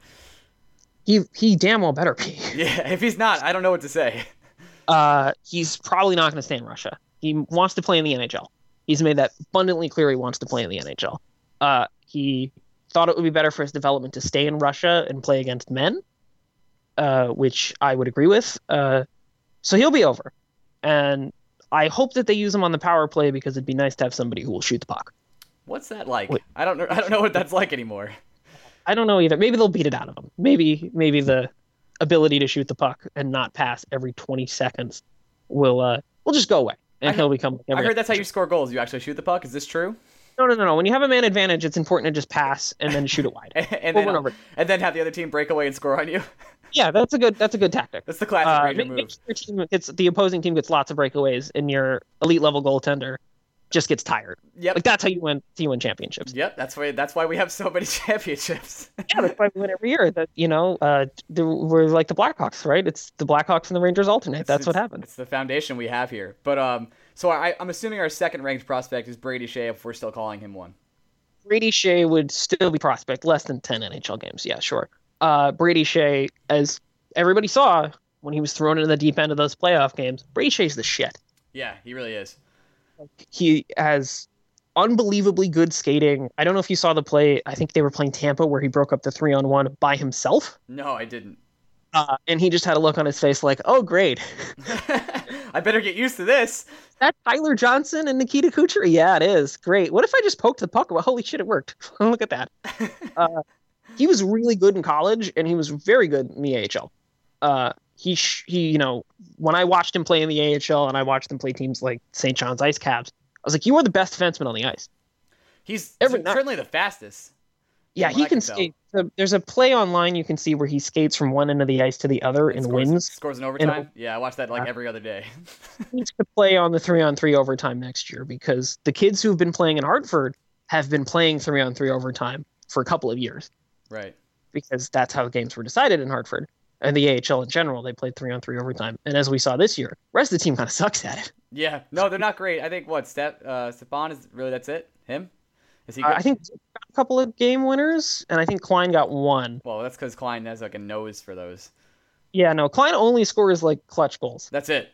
He he damn well better be. Yeah, if he's not, I don't know what to say. Uh, he's probably not going to stay in Russia. He wants to play in the NHL. He's made that abundantly clear. He wants to play in the NHL. Uh, he thought it would be better for his development to stay in Russia and play against men. uh, which I would agree with. Uh, so he'll be over, and I hope that they use him on the power play because it'd be nice to have somebody who will shoot the puck. What's that like? Wait. I don't know. I don't know what that's like anymore. I don't know either. Maybe they'll beat it out of him. Maybe maybe the ability to shoot the puck and not pass every 20 seconds will uh will just go away, and I he'll become. I heard that's how you score goals. You actually shoot the puck. Is this true? No, no, no, no. When you have a man advantage, it's important to just pass and then shoot it wide. and Over then and over. and then have the other team break away and score on you. Yeah, that's a good that's a good tactic. That's the classic Uh, move. make sure team gets the opposing team gets lots of breakaways, and your elite level goaltender just gets tired. Yep. Like that's how you win. how you win championships. Yep. That's why. That's why we have so many championships. Yeah, that's why we win every year. That you know, uh, we're like the Blackhawks, right? It's the Blackhawks and the Rangers alternate. that's what It's- happens. It's the foundation we have here. But um, so I, I'm assuming our second ranked prospect is Brady Skjei if we're still calling him one. Brady Skjei would still be prospect, less than ten NHL games. Yeah, sure. Uh, Brady Skjei, as everybody saw when he was thrown into the deep end of those playoff games, Brady Skjei's the shit. Yeah, he really is. he has unbelievably good skating. I don't know if you saw the play. I think they were playing Tampa where he broke up the three on one by himself. No, I didn't. Uh, and he just had a look on his face like, oh, great. I better get used to this. that Tyler Johnson and Nikita Kucherov? Yeah, it is. Great. What if I just poked the puck? Well, holy shit, it worked. look at that. Uh, he was really good in college and he was very good in the AHL. Uh, he, sh- he, you know, when I watched him play in the AHL and I watched him play teams like St. John's Ice Caps, I was like, you are the best defenseman on the ice. He's Every- certainly the fastest. Yeah, he I can skate. So there's a play online you can see where he skates from one end of the ice to the other And and scores, wins. Scores in overtime. yeah, I watch that like every other day. He needs to play on the three on three overtime next year because the kids who've been playing in Hartford have been playing three on three overtime for a couple of years right. because that's how games were decided in Hartford. And the AHL in general, they played three on three overtime. And as we saw this year, the rest of the team kind of sucks at it. Yeah. No, they're not great. I think what Step uh, Stepan is really that's it. Him. Is he? Good? Uh, I think a couple of game winners, and I think Klein got one. Well, that's because Klein has like a nose for those. Yeah, no, Klein only scores like clutch goals. That's it.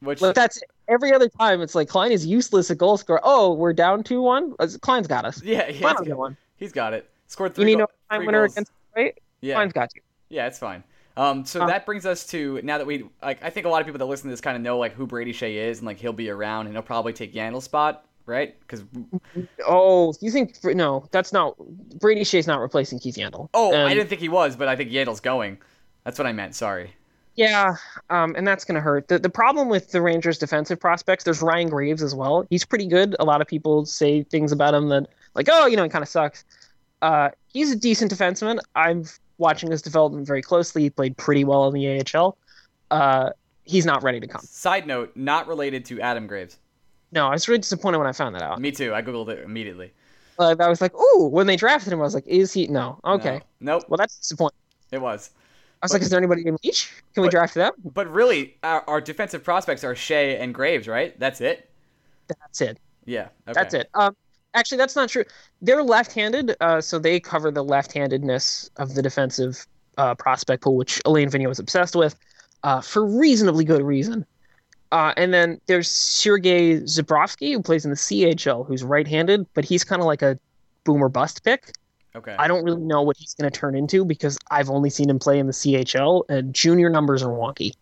Which Like that's it. every other time. It's like Klein is useless at goal score. Oh, we're down two one. Klein's got us. yeah, yeah Klein he's, will get one. he's got it. Scored You three. need go- no time winner goals. against right. Yeah. Klein's got you. Yeah, it's fine. Um, so Uh, that brings us to now that we like, I think a lot of people that listen to this kind of know like who Brady Skjei is and like he'll be around and he'll probably take Yandle's spot, right? Because Oh, you think no? That's not Brady Skjei's not replacing Keith Yandle. oh, I Um, didn't think he was, but I think Yandle's going. That's what I meant. Sorry. Yeah, um, and that's gonna hurt. The the problem with the Rangers' defensive prospects, there's Ryan Graves as well. He's pretty good. A lot of people say things about him that like, oh, you know, he kind of sucks. Uh, he's a decent defenseman. I'm watching his development very closely. He played pretty well in the AHL. Uh, he's not ready to come. Side note, not related to Adam Graves. No, I was really disappointed when I found that out. Me too. I googled it immediately. Like, I was like, ooh, when they drafted him, I was like, is he? No, okay. No. Nope. Well, that's disappointing. It was. I was But- like, is there anybody in reach? Can we draft them? But really, our, our defensive prospects are Skjei and Graves, right? That's it. That's it. Yeah. Okay. That's it. Um, actually, that's not true. They're left-handed, uh, so they cover the left-handedness of the defensive uh, prospect pool, which Alain Vigneault was obsessed with, uh, for reasonably good reason. Uh, and then there's Sergei Zborovskiy, who plays in the CHL, who's right-handed, but he's kind of like a boomer bust pick. Okay. I don't really know what he's going to turn into because I've only seen him play in the CHL, and junior numbers are wonky.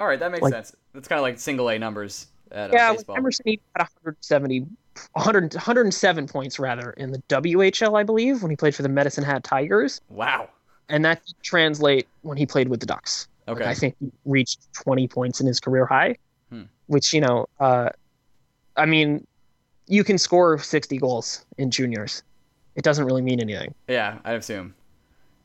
All right, that makes like- sense. That's kind of like single A numbers at uh, Yeah, like baseball. Emerson had 170, 100, 107 points rather in the WHL, I believe, when he played for the Medicine Hat Tigers, Wow. and that translate when he played with the Ducks. Like, Okay. I think he reached 20 points in his career high, Hmm. which you know, uh, I mean, you can score 60 goals in juniors. It doesn't really mean anything. Yeah, I assume.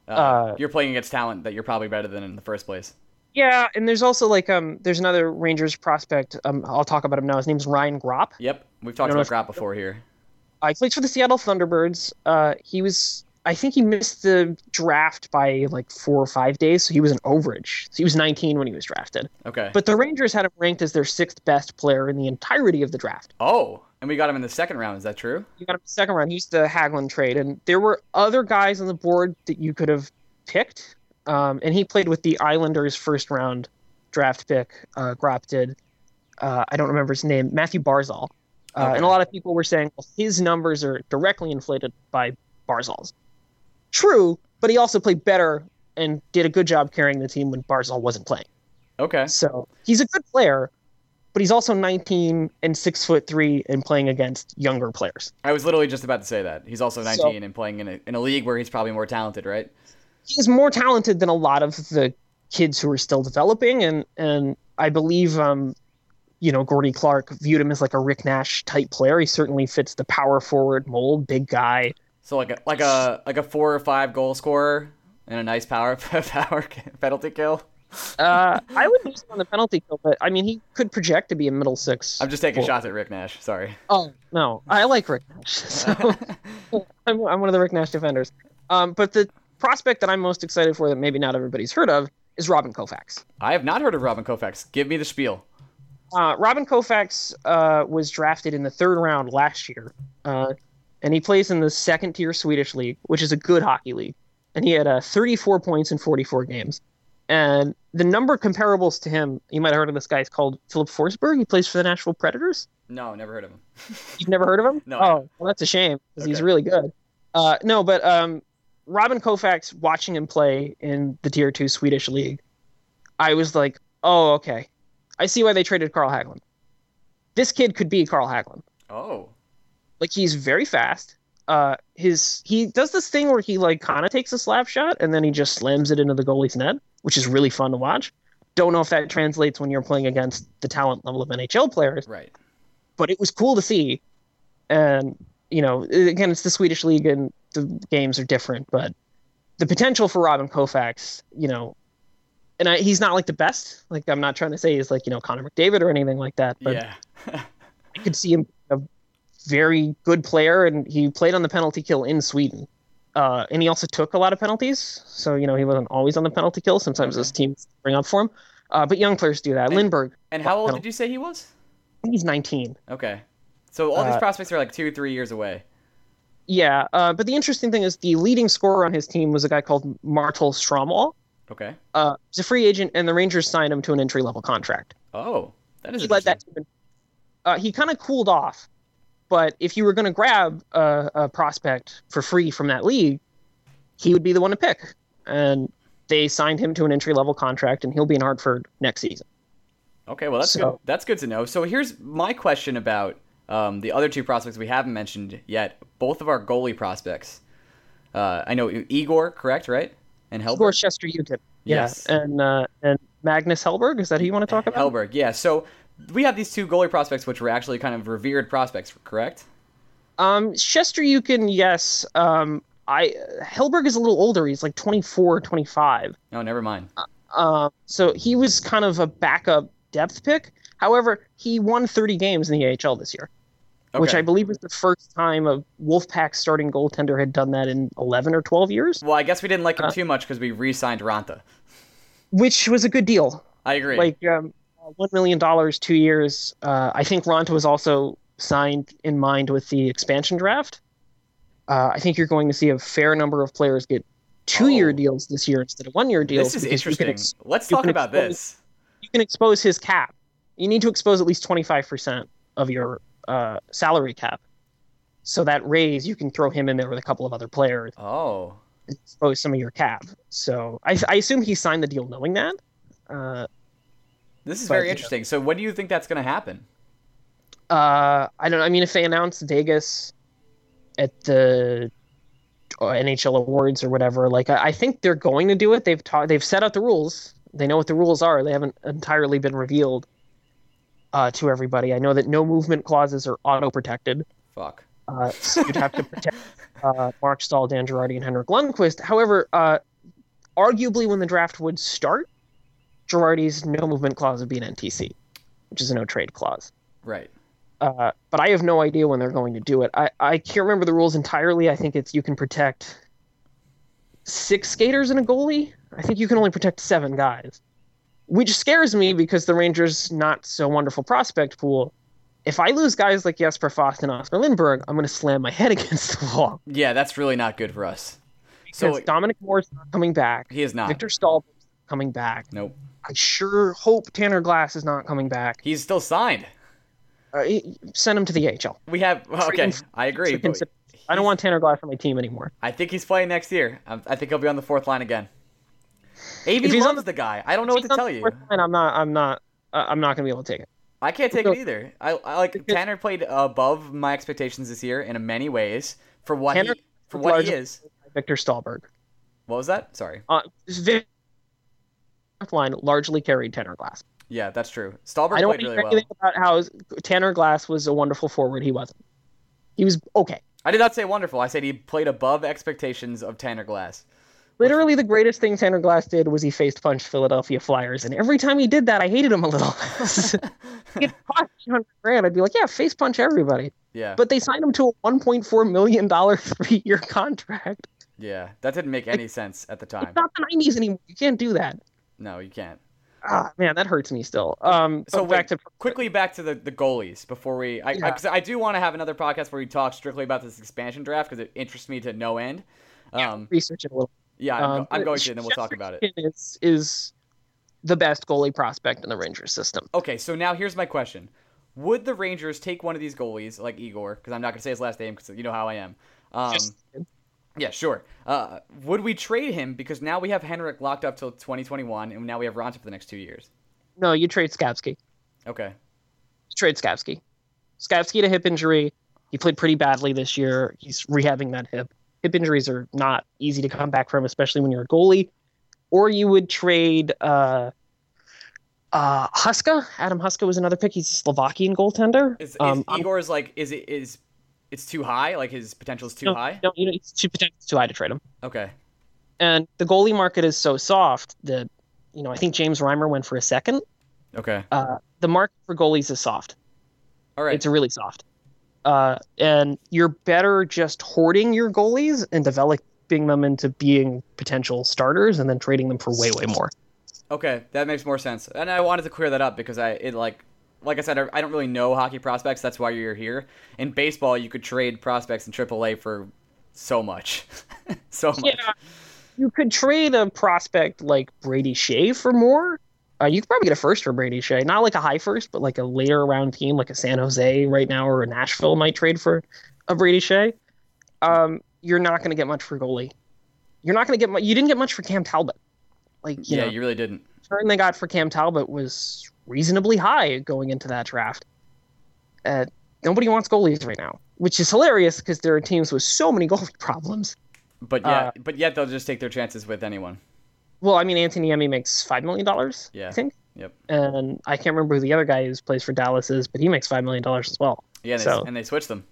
Uh, Uh, you're playing against talent that you're probably better than in the first place. Yeah, and there's also like um, there's another Rangers prospect. Um, I'll talk about him now. His name's Ryan Gropp. Yep, we've talked about Gropp before here. Uh, he plays for the Seattle Thunderbirds. Uh, he was, I think he missed the draft by like four or five days, so he was an overage. So he was 19 when he was drafted. Okay. But the Rangers had him ranked as their sixth best player in the entirety of the draft. oh, and we got him in the second round. Is that true? You got him second round. He used the Hagelin trade, and there were other guys on the board that you could have picked. Um, and he played with the Islanders' first round draft pick. Uh, Gropp did. Uh, I don't remember his name. Mathew Barzal. Uh, Okay. And a lot of people were saying well, his numbers are directly inflated by Barzal's. True, but he also played better and did a good job carrying the team when Barzal wasn't playing. Okay. So he's a good player, but he's also 19 and six foot three and playing against younger players. I was literally just about to say that. He's also 19 So- and playing in a, in a league where he's probably more talented, right? He's more talented than a lot of the kids who are still developing, and and I believe um, you know, Gordie Clark viewed him as like a Rick Nash type player. He certainly fits the power forward mold, big guy. So like a like a like a four or five goal scorer and a nice power power penalty kill. Uh, I would use him on the penalty kill, but I mean, he could project to be a middle six. I'm just taking shots at Rick Nash. Sorry. Oh no, I like Rick Nash. So I'm, I'm one of the Rick Nash defenders. Um, but the prospect that I'm most excited for that maybe not everybody's heard of is Robin Kovacs. I have not heard of Robin Kovacs. Give me the spiel. Uh, Robin Kovacs uh, was drafted in the third round last year, uh, and he plays in the second tier Swedish league, which is a good hockey league. And he had uh, 34 points in 44 games. And the number comparables to him, you might have heard of this guy. It's called Filip Forsberg. He plays for the Nashville Predators. No, never heard of him. You've never heard of him? No. Oh, well, that's a shame because he's really good. Uh, no, but um, Robin Kovacs, watching him play in the Tier 2 Swedish league, I was like, oh, okay. I see why they traded Carl Hagelin. This kid could be Carl Hagelin. Oh. Like, he's very fast. Uh, his he does this thing where he like kind of takes a slap shot and then he just slams it into the goalie's net, which is really fun to watch. Don't know if that translates when you're playing against the talent level of NHL players, Right. but it was cool to see. And you know, again, it's the Swedish league, and the games are different, but the potential for Robin Kovacs, you know, and I, he's not like the best. Like I'm not trying to say he's like you know Connor McDavid or anything like that, but yeah. I could see him a very good player, and he played on the penalty kill in Sweden. Uh, and he also took a lot of penalties, so you know he wasn't always on the penalty kill. Sometimes Okay. his teams bring up for him, uh, but young players do that. And- Lindberg, and how old penalty. did you say he was? he's 19. Okay. So all these Uh, prospects are like two, three years away. Yeah, uh, but the interesting thing is the leading scorer on his team was a guy called Malte Stromwall. Okay. Uh, he's a free agent, and the Rangers signed him to an entry level contract. Oh, that is He led that in- Uh, he kind of cooled off, but if you were going to grab a, a prospect for free from that league, he would be the one to pick. And they signed him to an entry level contract, and he'll be in Hartford next season. Okay, well that's So- good. That's good to know. So here's my question about um, the other two prospects we haven't mentioned yet. Both of our goalie prospects. Uh, I know Igor, correct, right? And Hellberg. Igor Chester. Yeah. Yes. And uh, and Magnus Hellberg, is that who you want to talk about? Hellberg, yeah. So we have these two goalie prospects, which were actually kind of revered prospects, correct? Um, Shestyorkin, yes. Um, I Hellberg is a little older. He's like 24, 25. No, never mind. Um, so he was kind of a backup depth pick. However, he won 30 games in the AHL this year, which I believe was the first time a Wolfpack starting goaltender had done that in 11 or 12 years, Well, I guess we didn't like him Uh, too much because we re-signed Raanta. which was a good deal. I agree. Like um, one million dollars, two years. Uh, I think Raanta was also signed in mind with the expansion draft. Uh, I think you're going to see a fair number of players get two-year Oh. deals this year instead of one-year deals. this is because you can interesting. ex- Let's talk about expose- this. you can expose his cap. You need to expose at least 25% of your uh, salary cap. So that raise, you can throw him in there with a couple of other players Oh, expose some of your cap. So I, I assume he signed the deal knowing that. Uh, this is But, very you know. interesting. So when do you think that's going to happen? uh, I don't know. I mean, if they announce Vegas at the uh, NHL awards or whatever, like I, I think they're going to do it. They've taught, they've set out the rules. They know what the rules are. They haven't entirely been revealed uh, to everybody. I know that no movement clauses are auto protected. Fuck. Uh, so you'd have to protect uh, Marc Staal, Dan Girardi, and Henrik Lundqvist. However, uh, arguably when the draft would start, Girardi's no movement clause would be an NTC, which is a no trade clause. Right. Uh, but I have no idea when they're going to do it. I, I can't remember the rules entirely. I think it's you can protect six skaters and a goalie. I think you can only protect seven guys, which scares me because the Rangers' not so wonderful prospect pool. If I lose guys like Jesper Fast and Oscar Lindberg, I'm going to slam my head against the wall. Yeah, that's really not good for us. Because So Dominic Moore's not coming back. he is not. Victor Stahl's coming back. Nope. I sure hope Tanner Glass is not coming back. He's still signed. Uh, send him to the AHL. We have well, okay. Freaking- I agree. I don't want Tanner Glass on my team anymore. I think he's playing next year. I think he'll be on the fourth line again. If he's on loves the guy. I don't know what to tell you. line, I'm not. I'm not. Uh, I'm not gonna be able to take it. I can't take So- it either. I, I like Tanner played above my expectations this year in many ways for what Tanner he for what he is. Viktor Stalberg. What was that? Sorry. Uh, line largely carried Tanner Glass. Yeah, that's true. Stalberg I don't played really well. anything about how Tanner Glass was a wonderful forward. He wasn't. He was okay. I did not say wonderful. I said he played above expectations of Tanner Glass. Literally, the greatest thing Tanner Glass did was he faced punched Philadelphia Flyers, and every time he did that, I hated him a little. it cost 100 grand. I'd be like, yeah, face punch everybody. Yeah, But they signed him to a 1.4 million dollar three year contract. yeah, that didn't make any sense at the time. It's not the 90s anymore. You can't do that. No, you can't. Ah, man, that hurts me still. Um, So back wait, to quickly back to the, the goalies before we. I, Yeah. I, I do want to have another podcast where we talk strictly about this expansion draft because it interests me to no end. Um, research it a little. Yeah, I'm, Um, I'm going to, and then we'll talk about it. Is, Is the best goalie prospect in the Rangers system. Okay, so now here's my question: Would the Rangers take one of these goalies, like Igor, because I'm not going to say his last name because you know how I am? Um, yeah, sure. Uh, would we trade him because now we have Henrik locked up till 2021, and now we have Raanta for the next two years? No, you trade Skapski. Okay. You trade Skapski. Skapski had a hip injury. He played pretty badly this year. He's rehabbing that hip. Hip injuries are not easy to come back from, especially when you're a goalie. Or you would trade uh, uh, Huska. Adam Huska was another pick. He's a Slovakian goaltender. Is, is Um, I'm- Igor's like is it is it's too high? Like his potential is too no, high? No, you know, it's too, it's too high to trade him. Okay. And the goalie market is so soft that, you know, I think James Reimer went for a second. Okay. Uh, the market for goalies is soft. All right. It's really soft. Uh, and you're better just hoarding your goalies and developing them into being potential starters and then trading them for way, way more. Okay, that makes more sense. And I wanted to clear that up because I it like like I said I don't really know hockey prospects. That's why you're here. In baseball, you could trade prospects in AAA for so much, so much. Yeah. You could trade a prospect like Brady Skjei for more. Uh, you could probably get a first for Brady Skjei. Not like a high first, but like a later round team like a San Jose right now or a Nashville might trade for a Brady Skjei. Um, you're not going to get much for goalie. You're not going to get much. You didn't get much for Cam Talbot. Like, you yeah, know, you really didn't. The return they got for Cam Talbot was reasonably high going into that draft. Uh, nobody wants goalies right now, which is hilarious because there are teams with so many goalie problems. But yeah, Uh, but yet they'll just take their chances with anyone. Well, I mean, Antti Niemi makes five million dollars. Yeah. I think. Yep. And I can't remember who the other guy who plays for Dallas is, but he makes five million dollars as well. Yeah, and, they, So- and they switched them.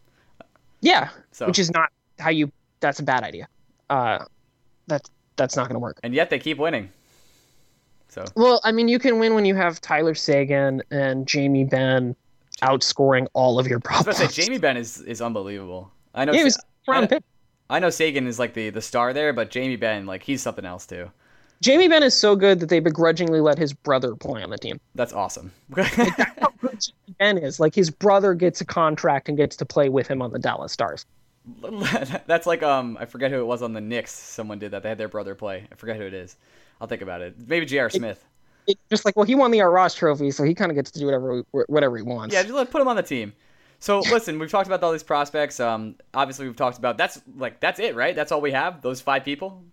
Yeah, So which is not how you. That's a bad idea. Uh, that's that's not going to work. and yet they keep winning. So Well, I mean, you can win when you have Tyler Seguin and Jamie Benn outscoring all of your I was problems. to say Jamie Benn is, is unbelievable. I know Yeah, he was round I- pick. I know Seguin is like the the star there, but Jamie Benn like he's something else too. Jamie Benn is so good that they begrudgingly let his brother play on the team. That's awesome. How good Jamie Benn is. Like his brother gets a contract and gets to play with him on the Dallas Stars. That's like um I forget who it was on the Knicks. Someone did that. They had their brother play. I forget who it is. I'll think about it. Maybe J.R. Smith. It's just like, well, he won the Art Ross Trophy, so he kind of gets to do whatever whatever he wants. Yeah, just let put him on the team. So listen, we've talked about all these prospects. Um, obviously we've talked about that's like that's it, right? That's all we have. Those five people.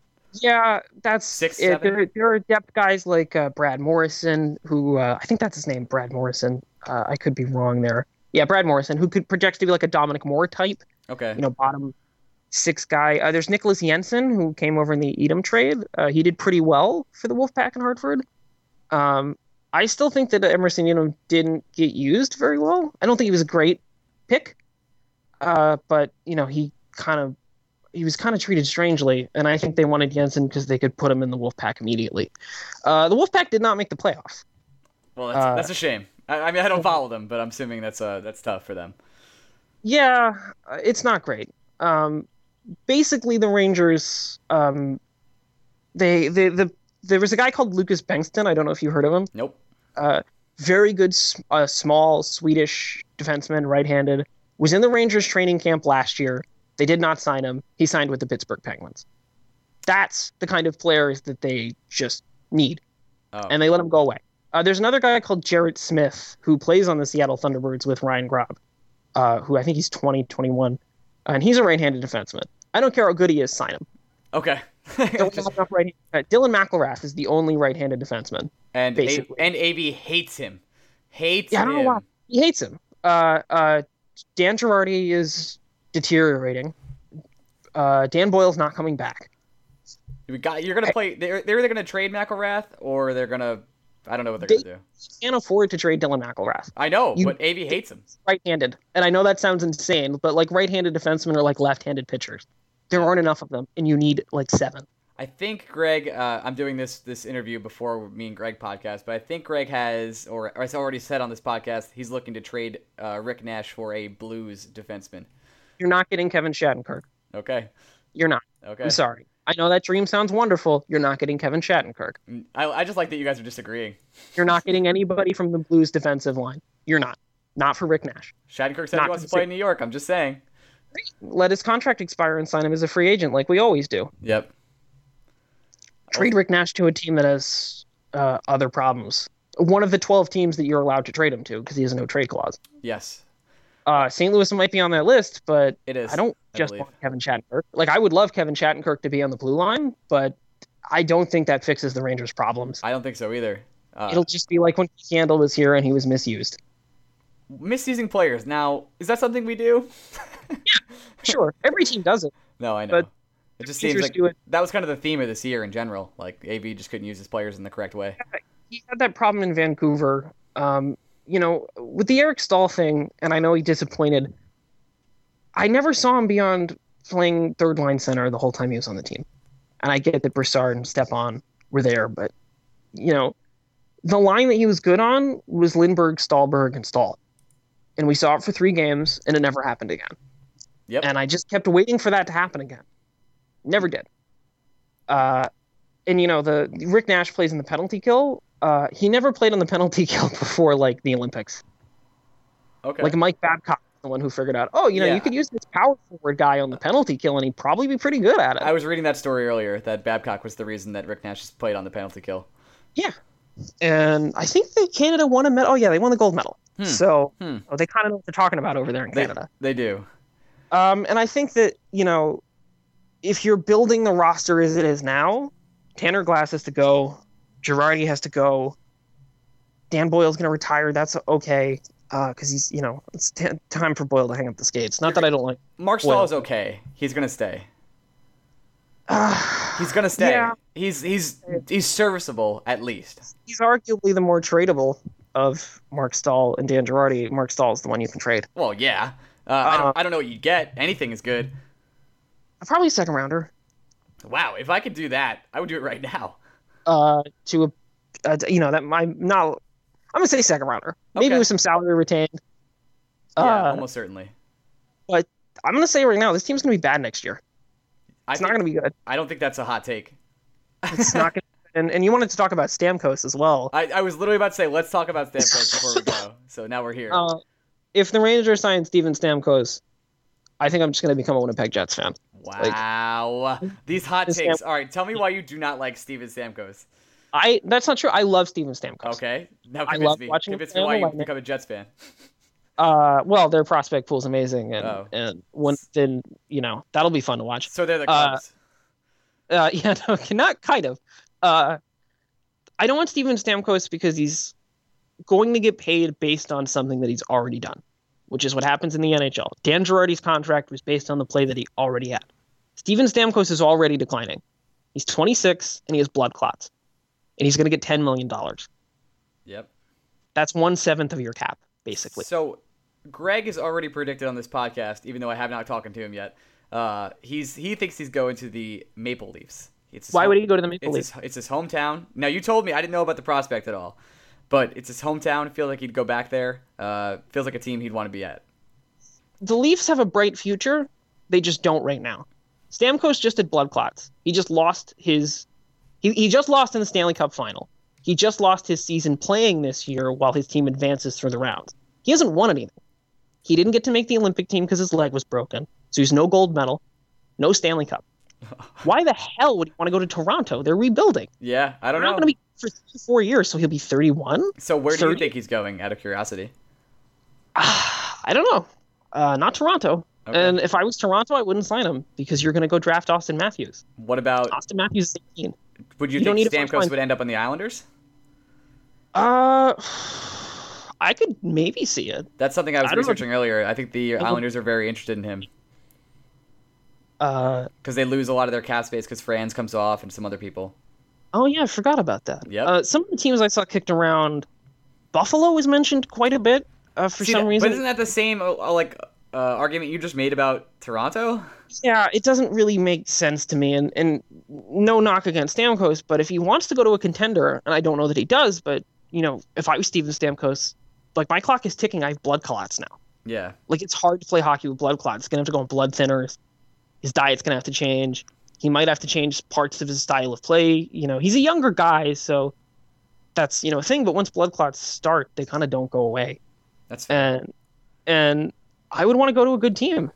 Yeah, that's Six, it. There, there are depth guys like uh, Brad Morrison, who uh, I think that's his name, Brad Morrison. Uh, I could be wrong there. Yeah, Brad Morrison, who could project to be like a Dominic Moore type, Okay. you know, bottom six guy. Uh, there's Nicklas Jensen, who came over in the Etem trade. Uh, he did pretty well for the Wolfpack in Hartford. Um, I still think that Emerson Etem didn't get used very well. I don't think he was a great pick, uh, but you know, he kind of he was kind of treated strangely, and I think they wanted Jensen because they could put him in the Wolfpack immediately. Uh, the Wolfpack did not make the playoffs. Well, that's, uh, that's a shame. I, I mean, I don't follow them, but I'm assuming that's uh that's tough for them. Yeah, it's not great. Um, basically, the Rangers, um, they, they, the, there was a guy called Lukas Bengtsson. I don't know if you heard of him. Nope. Uh, very good, uh, small Swedish defenseman, right-handed. Was in the Rangers training camp last year. They did not sign him. He signed with the Pittsburgh Penguins. That's the kind of players that they just need, Oh. and they let him go away. Uh, there's another guy called Jarrett Smith who plays on the Seattle Thunderbirds with Ryan Gropp, uh, who I think he's 20, 21, and he's a right-handed defenseman. I don't care how good he is, sign him. okay. Don't have enough right. uh, Dylan McIlrath is the only right-handed defenseman. and A- basically. and AV hates him. Hates Yeah, I him. don't know why he hates him. Uh, uh, Dan Girardi is deteriorating. Uh, Dan Boyle's not coming back. We got. You're gonna play. They're they're either gonna trade McIlrath or they're gonna. I don't know what they're They- gonna do. Can't afford to trade Dylan McIlrath. I know, you- but Av hates him. Right-handed, and I know that sounds insane, but like right-handed defensemen are like left-handed pitchers. There aren't enough of them, and you need like seven. I think Greg. Uh, I'm doing this this interview before me and Greg podcast, but I think Greg has, or, or has already said on this podcast, he's looking to trade uh, Rick Nash for a Blues defenseman. You're not getting Kevin Shattenkirk. Okay. You're not. Okay. I'm sorry. I know that dream sounds wonderful. You're not getting Kevin Shattenkirk. Mm, I, I just like that you guys are disagreeing. You're not getting anybody from the Blues defensive line. You're not. Not for Rick Nash. Shattenkirk said Not he wants to to play in New York. I'm just saying. Let his contract expire and sign him as a free agent, like we always do. Yep. Trade Rick Nash to a team that has uh, other problems. One of the 12 teams that you're allowed to trade him to because he has no trade clause. Yes, Uh, St. Louis might be on that list, but it is. I don't just want Kevin Shattenkirk. Like, I would love Kevin Shattenkirk to be on the blue line, but I don't think that fixes the Rangers' problems. I don't think so either. Uh, It'll just be like when Candle was here and he was misused. misusing players. Now, is that something we do? Yeah, sure, every team does it. No, I know. But it just seems like that was kind of the theme of this year in general. Like AV just couldn't use his players in the correct way. he had that problem in Vancouver. Um, you know, with the Eric Staal thing, and I know he disappointed. I never saw him beyond playing third line center the whole time he was on the team. And I get that Brassard and Stepan were there, but you know, the line that he was good on was Lindberg, Stalberg, and Staal. And we saw it for three games, and it never happened again. Yep. And I just kept waiting for that to happen again. Never did. Uh, and you know, the Rick Nash plays in the penalty kill. Uh, he never played on the penalty kill before like the Olympics. Okay. Like Mike Babcock, the one who figured out, oh, you know, Yeah. you could use this power forward guy on the penalty kill, and he'd probably be pretty good at it. I was reading that story earlier that Babcock was the reason that Rick Nash just played on the penalty kill. Yeah. And I think that Canada won a medal. Oh yeah, they won the gold medal. Hmm. So Hmm. oh, they kind of know what they're talking about over there in Canada. they do. Um, and I think that you know, if you're building the roster as it is now, Tanner Glass has to go, Girardi has to go, Dan Boyle's going to retire. That's okay because he's you know it's t- time for Boyle to hang up the skates. Not that I don't like. Marc Staal is okay. He's gonna stay. Uh, He's gonna stay. Yeah. He's he's he's serviceable at least. he's arguably the more tradable of Marc Staal and Dan Girardi. Marc Staal is the one you can trade. Well, yeah. Uh, I Uh, don't I don't know what you get. Anything is good. Probably a second rounder. Wow, if I could do that, I would do it right now. Uh, to a, uh, you know that my not I'm gonna say second rounder, maybe Okay. with some salary retained. Yeah, Uh, almost certainly. But I'm gonna say right now this team's gonna be bad next year. I It's think, not gonna be good. I don't think that's a hot take. It's not gonna. And, and you wanted to talk about Stamkos as well. I, I was literally about to say let's talk about Stamkos before we go. So now we're here. Uh, if the Rangers sign Steven Stamkos, I think I'm just gonna become a Winnipeg Jets fan. Wow, these hot takes. All right, tell me why you do not like Steven Stamkos. I that's not true. I love Steven Stamkos. Okay, now I love me. watching him Convince me why you become a Jets fan. Uh, well, their prospect pool's amazing, and Oh. and when then you know that'll be fun to watch. So they're the Uh, Cubs. Uh, yeah, no, not kind of. Uh, I don't want Steven Stamkos because he's going to get paid based on something that he's already done, which is what happens in the NHL. Dan Girardi's contract was based on the play that he already had. Steven Stamkos is already declining. He's 26 and he has blood clots, and he's going to get 10 million dollars. yep. That's one seventh of your cap, basically. So Greg has already predicted on this podcast, even though I have not talked to him yet. Uh, he's he thinks he's going to the Maple Leafs. It's Why home- would he go to the Maple It's Leafs? his, it's his hometown. Now you told me I didn't know about the prospect at all, but it's his hometown. I feel like he'd go back there. Uh, feels like a team he'd want to be at. the Leafs have a bright future. They just don't right now. Stamkos just had blood clots. He just lost his. He, he just lost in the Stanley Cup final. He just lost his season playing this year while his team advances through the rounds. He hasn't won anything. He didn't get to make the Olympic team because his leg was broken. So he's no gold medal, no Stanley Cup. Why the hell would he want to go to Toronto? They're rebuilding. Yeah, I don't They're not know. going to be for three, four years, so he'll be 31. so where do you think he's going? Out of curiosity. I don't know. Uh, not Toronto. Okay. And if I was Toronto, I wouldn't sign him because you're going to go draft Auston Matthews. what about? Auston Matthews is 18. Would you, you think need a first Stamkos would end up on the Islanders? Uh, I could maybe see it. That's something I was I don't know. researching earlier. I think the Islanders are very interested in him Uh, because they lose a lot of their cap space because Frans comes off and some other people. Oh yeah, I forgot about that. Yep. Uh, some of the teams I saw kicked around, Buffalo was mentioned quite a bit uh, for See, some that- reason. But isn't that the same uh, uh, like uh, argument you just made about Toronto? Yeah, it doesn't really make sense to me. And and no knock against Stamkos, but if he wants to go to a contender, and I don't know that he does, but you know, if I was Steven Stamkos, like my clock is ticking. I have blood clots now. Yeah. Like it's hard to play hockey with blood clots. He's gonna have to go on blood thinners. His diet's gonna have to change. He might have to change parts of his style of play. You know, he's a younger guy, so that's you know a thing. But once blood clots start, they kind of don't go away. That's fair. And and I would want to go to a good team.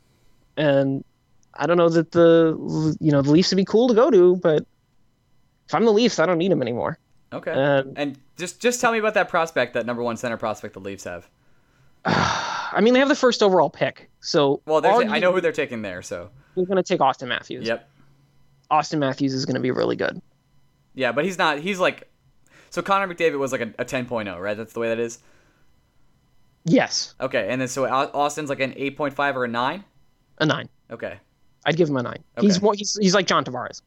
And I don't know that the you know the Leafs would be cool to go to, but if I'm the Leafs, I don't need them anymore. okay. And and just just tell me about that prospect, that number one center prospect the Leafs have. I mean, they have the first overall pick, so Well, I know who they're taking there, so they're going to take Auston Matthews. yep. Auston Matthews is going to be really good. Yeah, but he's not. He's like. So Connor McDavid was like a, a 10.0, right? That's the way that is. Yes, Okay, and then so Auston's like an 8.5 or a 9? a nine. Okay. I'd give him a nine. He's Okay. more. He's, he's like John Tavares.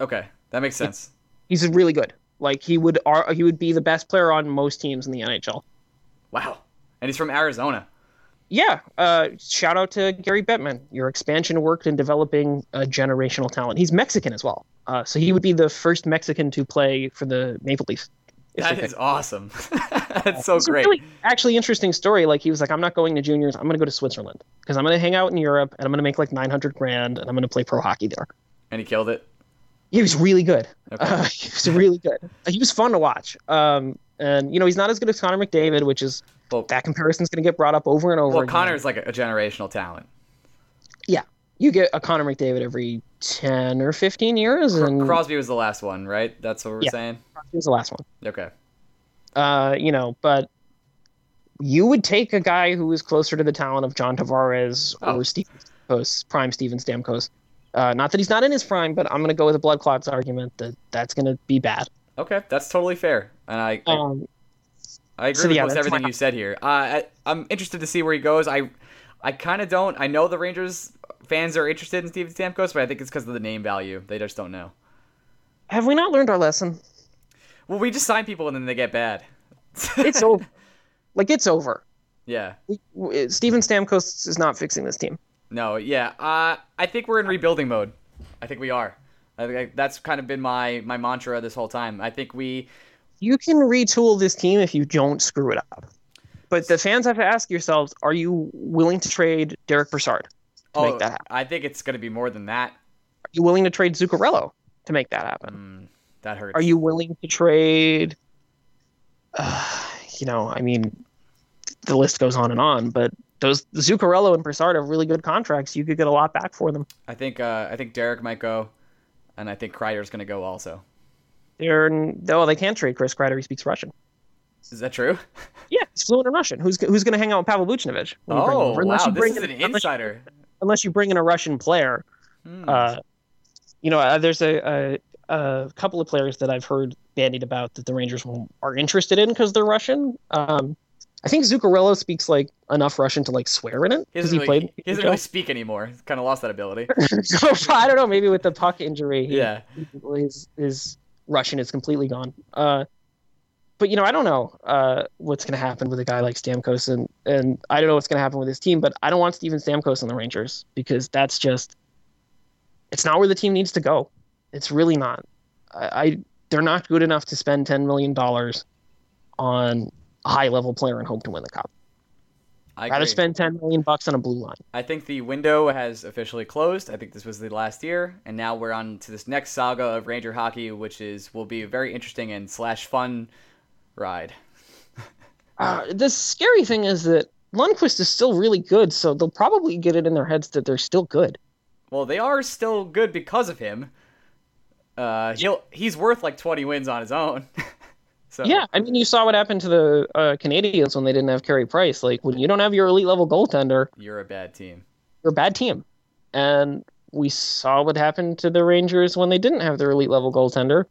Okay. That makes sense. He's really good. Like he would. He would be the best player on most teams in the NHL. Wow. And he's from Arizona. Yeah. Uh, shout out to Gary Bettman. Your expansion worked in developing a generational talent. He's Mexican as well. Uh, so he would be the first Mexican to play for the Maple Leafs. That is awesome. That's so It's great. really actually interesting story. Like he was like, I'm not going to juniors. I'm going to go to Switzerland because I'm going to hang out in Europe and I'm going to make like 900 grand and I'm going to play pro hockey there. And he killed it. He was really good. Okay. Uh, he was really good. He was fun to watch. Um, and you know he's not as good as Connor McDavid, which is Well, that comparison's going to get brought up over and over. well again. Connor's like a, a generational talent. Yeah, you get a Connor McDavid every 10 or 15 years, and Crosby was the last one, right? That's what we're Yeah. saying? Crosby was the last one. Okay. Uh, you know, but you would take a guy who is closer to the talent of John Tavares Oh. or Steven Stamkos, prime Steven Stamkos. Uh, not that he's not in his prime, but I'm going to go with a blood clots argument that that's going to be bad. Okay. That's totally fair. And I, I, Um, I agree so with yeah, most everything you said here. Uh, I, I'm interested to see where he goes. I, I kind of don't. I know the Rangers fans are interested in Steven Stamkos, but I think it's because of the name value. They just don't know. have we not learned our lesson? Well, we just sign people and then they get bad. It's over. Like it's over. yeah. Steven Stamkos is not fixing this team. No, yeah. Uh, I think we're in rebuilding mode. I think we are. I think I- that's kind of been my my mantra this whole time. I think we You can retool this team if you don't screw it up. But the fans have to ask yourselves: Are you willing to trade Derick Brassard to oh, make that happen? I think it's going to be more than that. Are you willing to trade Zuccarello to make that happen? Mm, that hurts. Are you willing to trade? Uh, you know, I mean, the list goes on and on. But those Zuccarello and Brassard have really good contracts. You could get a lot back for them. I think uh, I think Derek might go, and I think Kreider's going to go also. They're no, they can't trade Chris Kreider. He speaks Russian. Is that true? Yeah, he's fluent in Russian. Who's who's going to hang out with Pavel Buchnevich? Oh? Unless wow, you this bring is in- an unless- insider. Unless you bring in a Russian player. Hmm. Uh, you know, uh, there's a, a a couple of players that I've heard bandied about that the Rangers are interested in because they're Russian. Um, I think Zuccarello speaks like enough Russian to like swear in it because he, really, played. he doesn't really speak anymore. He's kind of lost that ability. so I don't know. Maybe with the puck injury, he- yeah. his his Russian is completely gone. Uh, but you know, I don't know uh, what's going to happen with a guy like Stamkos, and and I don't know what's going to happen with his team. But I don't want Steven Stamkos on the Rangers because that's just it's not where the team needs to go. It's really not. I, I they're not good enough to spend ten million dollars on a high level player and hope to win the cup. I rather spend ten million bucks on a blue line. I think the window has officially closed. I think this was the last year, and now we're on to this next saga of Ranger hockey, which is will be a very interesting and slash fun ride. Uh, the scary thing is that Lundqvist is still really good, so they'll probably get it in their heads that they're still good. Well, they are still good because of him. Uh, he'll he's worth like 20 wins on his own. so Yeah, I mean, you saw what happened to the uh, Canadiens when they didn't have Carey Price. Like, when you don't have your elite level goaltender, you're a bad team. You're a bad team, and we saw what happened to the Rangers when they didn't have their elite level goaltender.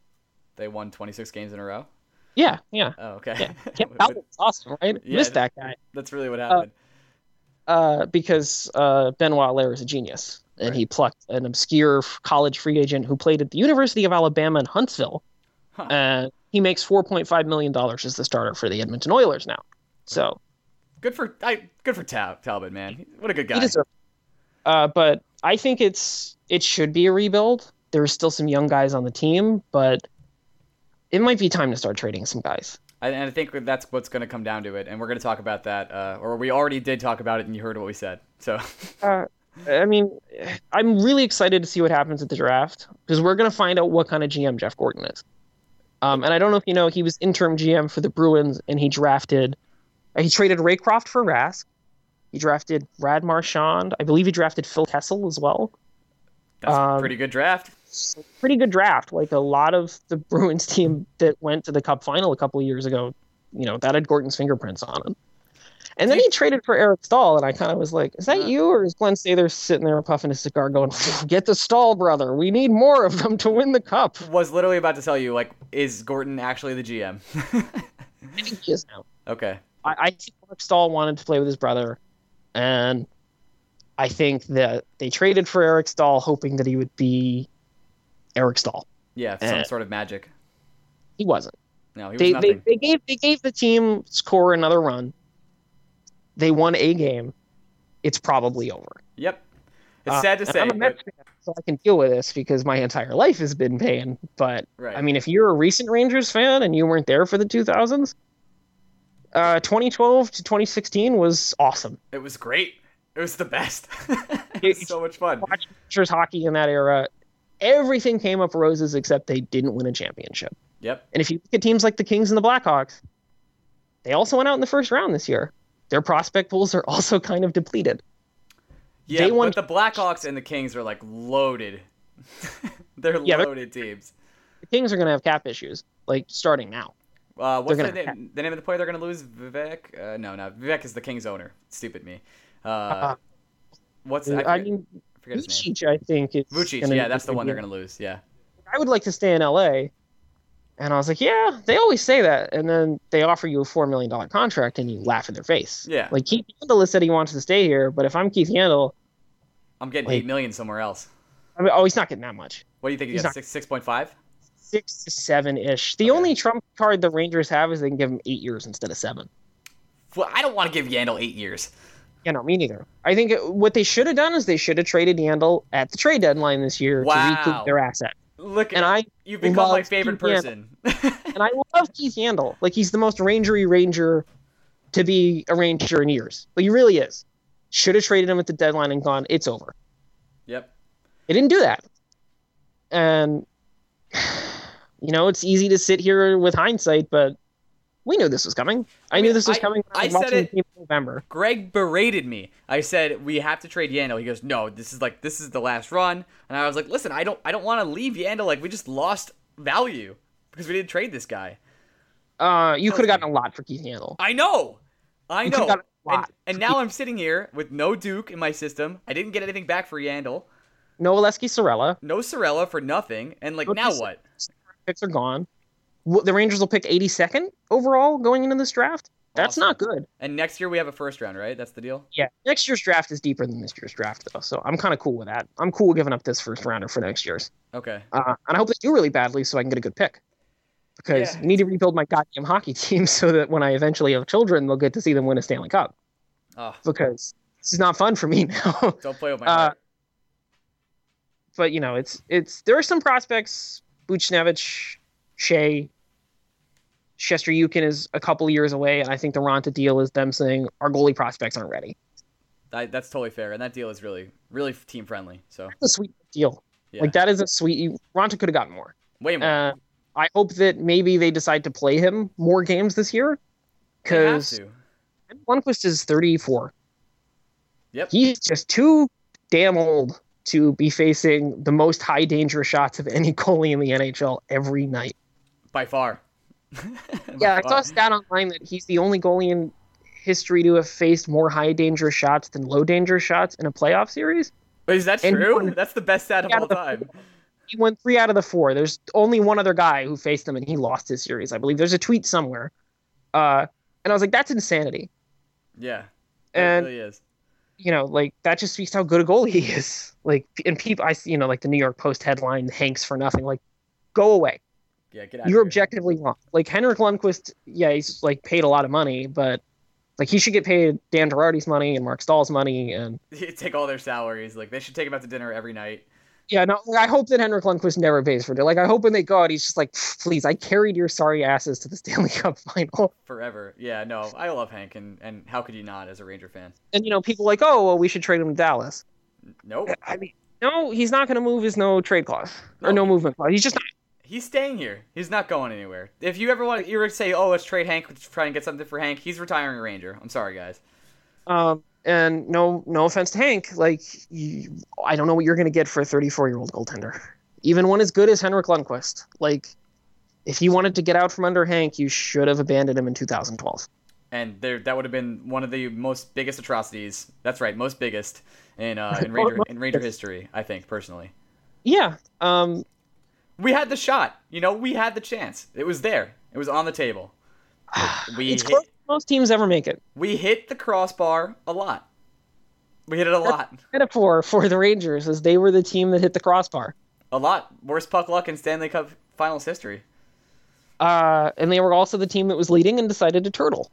They won 26 games in a row. Yeah, yeah. Oh, okay. Yeah. Awesome, right? Yeah. Missed that guy. That's really what happened. uh, because uh, Benoit Allaire is a genius, and he plucked an obscure college free agent who played at the University of Alabama in Huntsville, Huh. and he makes four point five million dollars as the starter for the Edmonton Oilers now. So good for I, good for Tal- Talbot, man. What a good guy. Uh, but I think it's it should be a rebuild. There's still some young guys on the team, but it might be time to start trading some guys. And I think that's what's going to come down to it, and we're going to talk about that, uh, or we already did talk about it, and you heard what we said. So, Uh, I mean, I'm really excited to see what happens at the draft because we're going to find out what kind of GM Jeff Gorton is. Um, and I don't know if you know, he was interim GM for the Bruins, and he drafted, uh, he traded Raycroft for Rask. He drafted Brad Marchand. I believe he drafted Phil Kessel as well. that's a Um, pretty good draft. Pretty good draft. Like a lot of the Bruins team that went to the Cup final a couple of years ago, you know, that had Gorton's fingerprints on it. And then he traded for Eric Staal, and I kind of was like, "Is that Uh. you, or is Glenn Sather sitting there puffing his cigar, going, get the Staal brother? We need more of them to win the cup." Was literally about to tell you, like, is Gorton actually the GM? I think he is now. okay. I, I think Eric Staal wanted to play with his brother, and I think that they traded for Eric Staal, hoping that he would be Eric Staal. Yeah, some Eh. sort of magic. He wasn't. No, he was they, they nothing. they gave they gave the team score another run. They won a game. It's probably over. Yep. It's Uh, sad to say. I'm a but- Mets fan, so I can deal with this because my entire life has been pain. But right. I mean, if you're a recent Rangers fan and you weren't there for the 2000s, uh, 2012 to 2016 was awesome. it was great. It was the best. it It- was so much fun. Watching Rangers hockey in that era, everything came up roses except they didn't win a championship. Yep. And if you look at teams like the Kings and the Blackhawks, they also went out in the first round this year. Their prospect pools are also kind of depleted. Yeah, They won- but the Blackhawks and the Kings are like loaded. they're Yeah, they're- loaded teams. The Kings are going to have cap issues, like starting now. Uh, what's the name, the name of the player they're going to lose? Vivek? Uh, no, no. Vivek is the Kings owner. Stupid me. Uh, Uh, what's I I, forget, mean, forget his name. Lucic, I think Lucic. Yeah, that's the one they're going to lose. Yeah. I would like to stay in LA. And I was like, yeah, they always say that. And then they offer you a $4 million contract and you laugh in their face. Yeah. Like, Keith Yandle has said he wants to stay here, but if I'm Keith Yandle, I'm getting Like- eight million somewhere else. I mean, oh, he's not getting that much. What do you think? You He's got not- six six point five? Six to seven ish. The Okay. only trump card the Rangers have is they can give him eight years instead of seven. Well, I don't want to give Yandle eight years. Yeah, no, me neither. I think it, what they should have done is they should have traded Yandle at the trade deadline this year to recoup their asset. Look, And I you've become my favorite Keith person. and I love Keith Yandle. Like he's the most rangery ranger to be a ranger in years. Like he really is. Should have traded him at the deadline and gone. It's over. yep. They didn't do that. And you know, it's easy to sit here with hindsight, but we knew this was coming. I, I knew this was I- coming. I was said it- the team in November. Greg berated me. I said we have to trade Yandle. He goes, "No, this is like this is the last run." And I was like, "Listen, I don't I don't want to leave Yandle. Like we just lost value because we didn't trade this guy." Uh, you could have gotten a lot for Keith Yandle. I know. I know. And, and now I'm sitting here with no Duke in my system. I didn't get anything back for Yandle. No Aleksi Saarela. No Saarela for nothing. And like What now what? Picks are gone. The Rangers will pick 82nd overall going into this draft. That's Awesome. not good. And next year we have a first round, right? That's the deal. Yeah, next year's draft is deeper than this year's draft, though. So I'm kind of cool with that. I'm cool giving up this first rounder for next year's. Okay. Uh, and I hope they do really badly so I can get a good pick. Because Yeah. I need to rebuild my goddamn hockey team so that when I eventually have children, they'll get to see them win a Stanley Cup. Oh, Because this is not fun for me now. don't play with my Uh, but you know, it's it's there are some prospects. Buchnevich, Skjei, Shestyorkin is a couple years away, and I think the Raanta deal is them saying our goalie prospects aren't ready. I, that's totally fair. And that deal is really really team friendly. So That's a sweet deal. yeah, Like that is a sweet. Raanta could have gotten more. way more. Uh, I hope that maybe they decide to play him more games this year because. Lundqvist is 34. Yep. He's just too damn old to be facing the most high danger shots of any goalie in the NHL every night. By far. Yeah, I saw a stat online that he's the only goalie in history to have faced more high danger shots than low danger shots in a playoff series. Is that And true? one- That's the best stat of all the- time. He won three out of the four. There's only one other guy who faced him and he lost his series, I believe. There's a tweet somewhere. Uh, and I was like, that's insanity. Yeah. And it really is. you know, like that just speaks how good a goalie he is. Like, and people, I, see, you know, like the New York Post headline, "Hanks for nothing." Like, go away. Yeah, get out. You're of here. objectively wrong. Like Henrik Lundqvist, yeah, he's like paid a lot of money, but like he should get paid Dan Girardi's money and Marc Staal's money, and Take all their salaries. Like they should take him out to dinner every night. yeah, no, like, I hope that Henrik Lundqvist never pays for it. Like, I hope when they go out, he's just like, please, I carried your sorry asses to the Stanley Cup final. forever. Yeah, no, I love Hank, and, and how could you not as a Ranger fan? And you know, people like, oh, well, we should trade him to Dallas. Nope, I mean, no, he's not going to move his no trade clause or No. no movement clause. He's just not. He's staying here. He's not going anywhere. If you ever want, you ever say, "Oh, let's trade Hank, try and get something for Hank," he's retiring a Ranger. I'm sorry, guys. Um, and no, no offense to Hank, like you, I don't know what you're going to get for a 34 year old goaltender, even one as good as Henrik Lundqvist. Like, if you wanted to get out from under Hank, you should have abandoned him in 2012. And there, that would have been one of the most biggest atrocities. That's right, most biggest in uh, in Ranger in Ranger history. I think personally, Yeah. Um. We had the shot. You know, we had the chance. It was there. It was on the table. We It's hit, close. Most teams ever make it. we hit the crossbar a lot. We hit it a lot. Metaphor for the Rangers is they were the team that hit the crossbar. A lot. Worst puck luck in Stanley Cup Finals history. Uh, and they were also the team that was leading and decided to turtle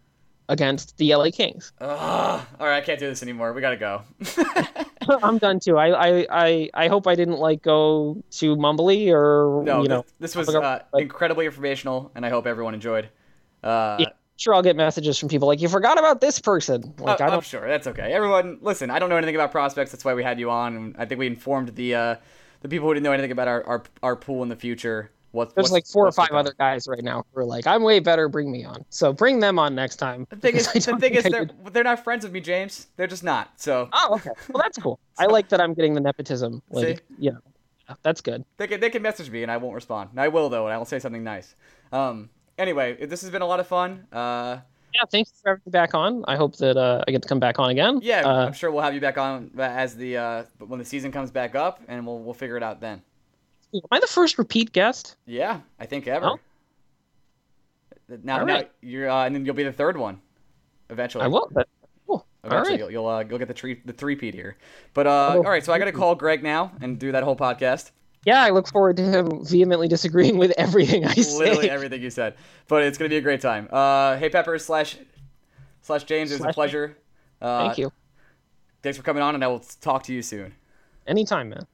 against the LA Kings. Ugh. All right, I can't do this anymore. We gotta go. I'm done too. I, I, I, I hope I didn't like go too mumbly or no, you know. this, this was uh, incredibly informational, and I hope everyone enjoyed. Uh, Yeah. Sure, I'll get messages from people like you forgot about this person. Like Uh, I I'm sure that's okay. Everyone, listen. I don't know anything about prospects. That's why we had you on, I think we informed the uh, the people who didn't know anything about our, our, our pool in the future. What, There's like four or five other guys right now who are like, I'm way better. Bring me on. So bring them on next time. The thing is, the thing is, they're they're not friends with me, James. They're just not. So Oh, okay. Well, that's cool. I like that I'm getting the nepotism. Like, See? yeah, that's good. they can they can message me, and I won't respond. And I will though, and I will say something nice. Um. Anyway, this has been a lot of fun. Uh. Yeah, thanks for having me back on. I hope that uh, I get to come back on again. Yeah, Uh, I'm sure we'll have you back on as the uh when the season comes back up, and we'll we'll figure it out then. Am I the first repeat guest? Yeah, I think ever. Oh. Now, All now right. you're uh, and then you'll be the third one, eventually. I will. But, cool. All Eventually, right. you'll you'll, uh, you'll get the tree the three peat here. But uh, Oh. all right, so I got to call Greg now and do that whole podcast. Yeah, I look forward to him vehemently disagreeing with everything I Literally say. everything you said, but it's gonna be a great time. Uh, hey Pepper slash slash James, it was a pleasure. Uh, Thank you. Thanks for coming on, and I will talk to you soon. Anytime, man.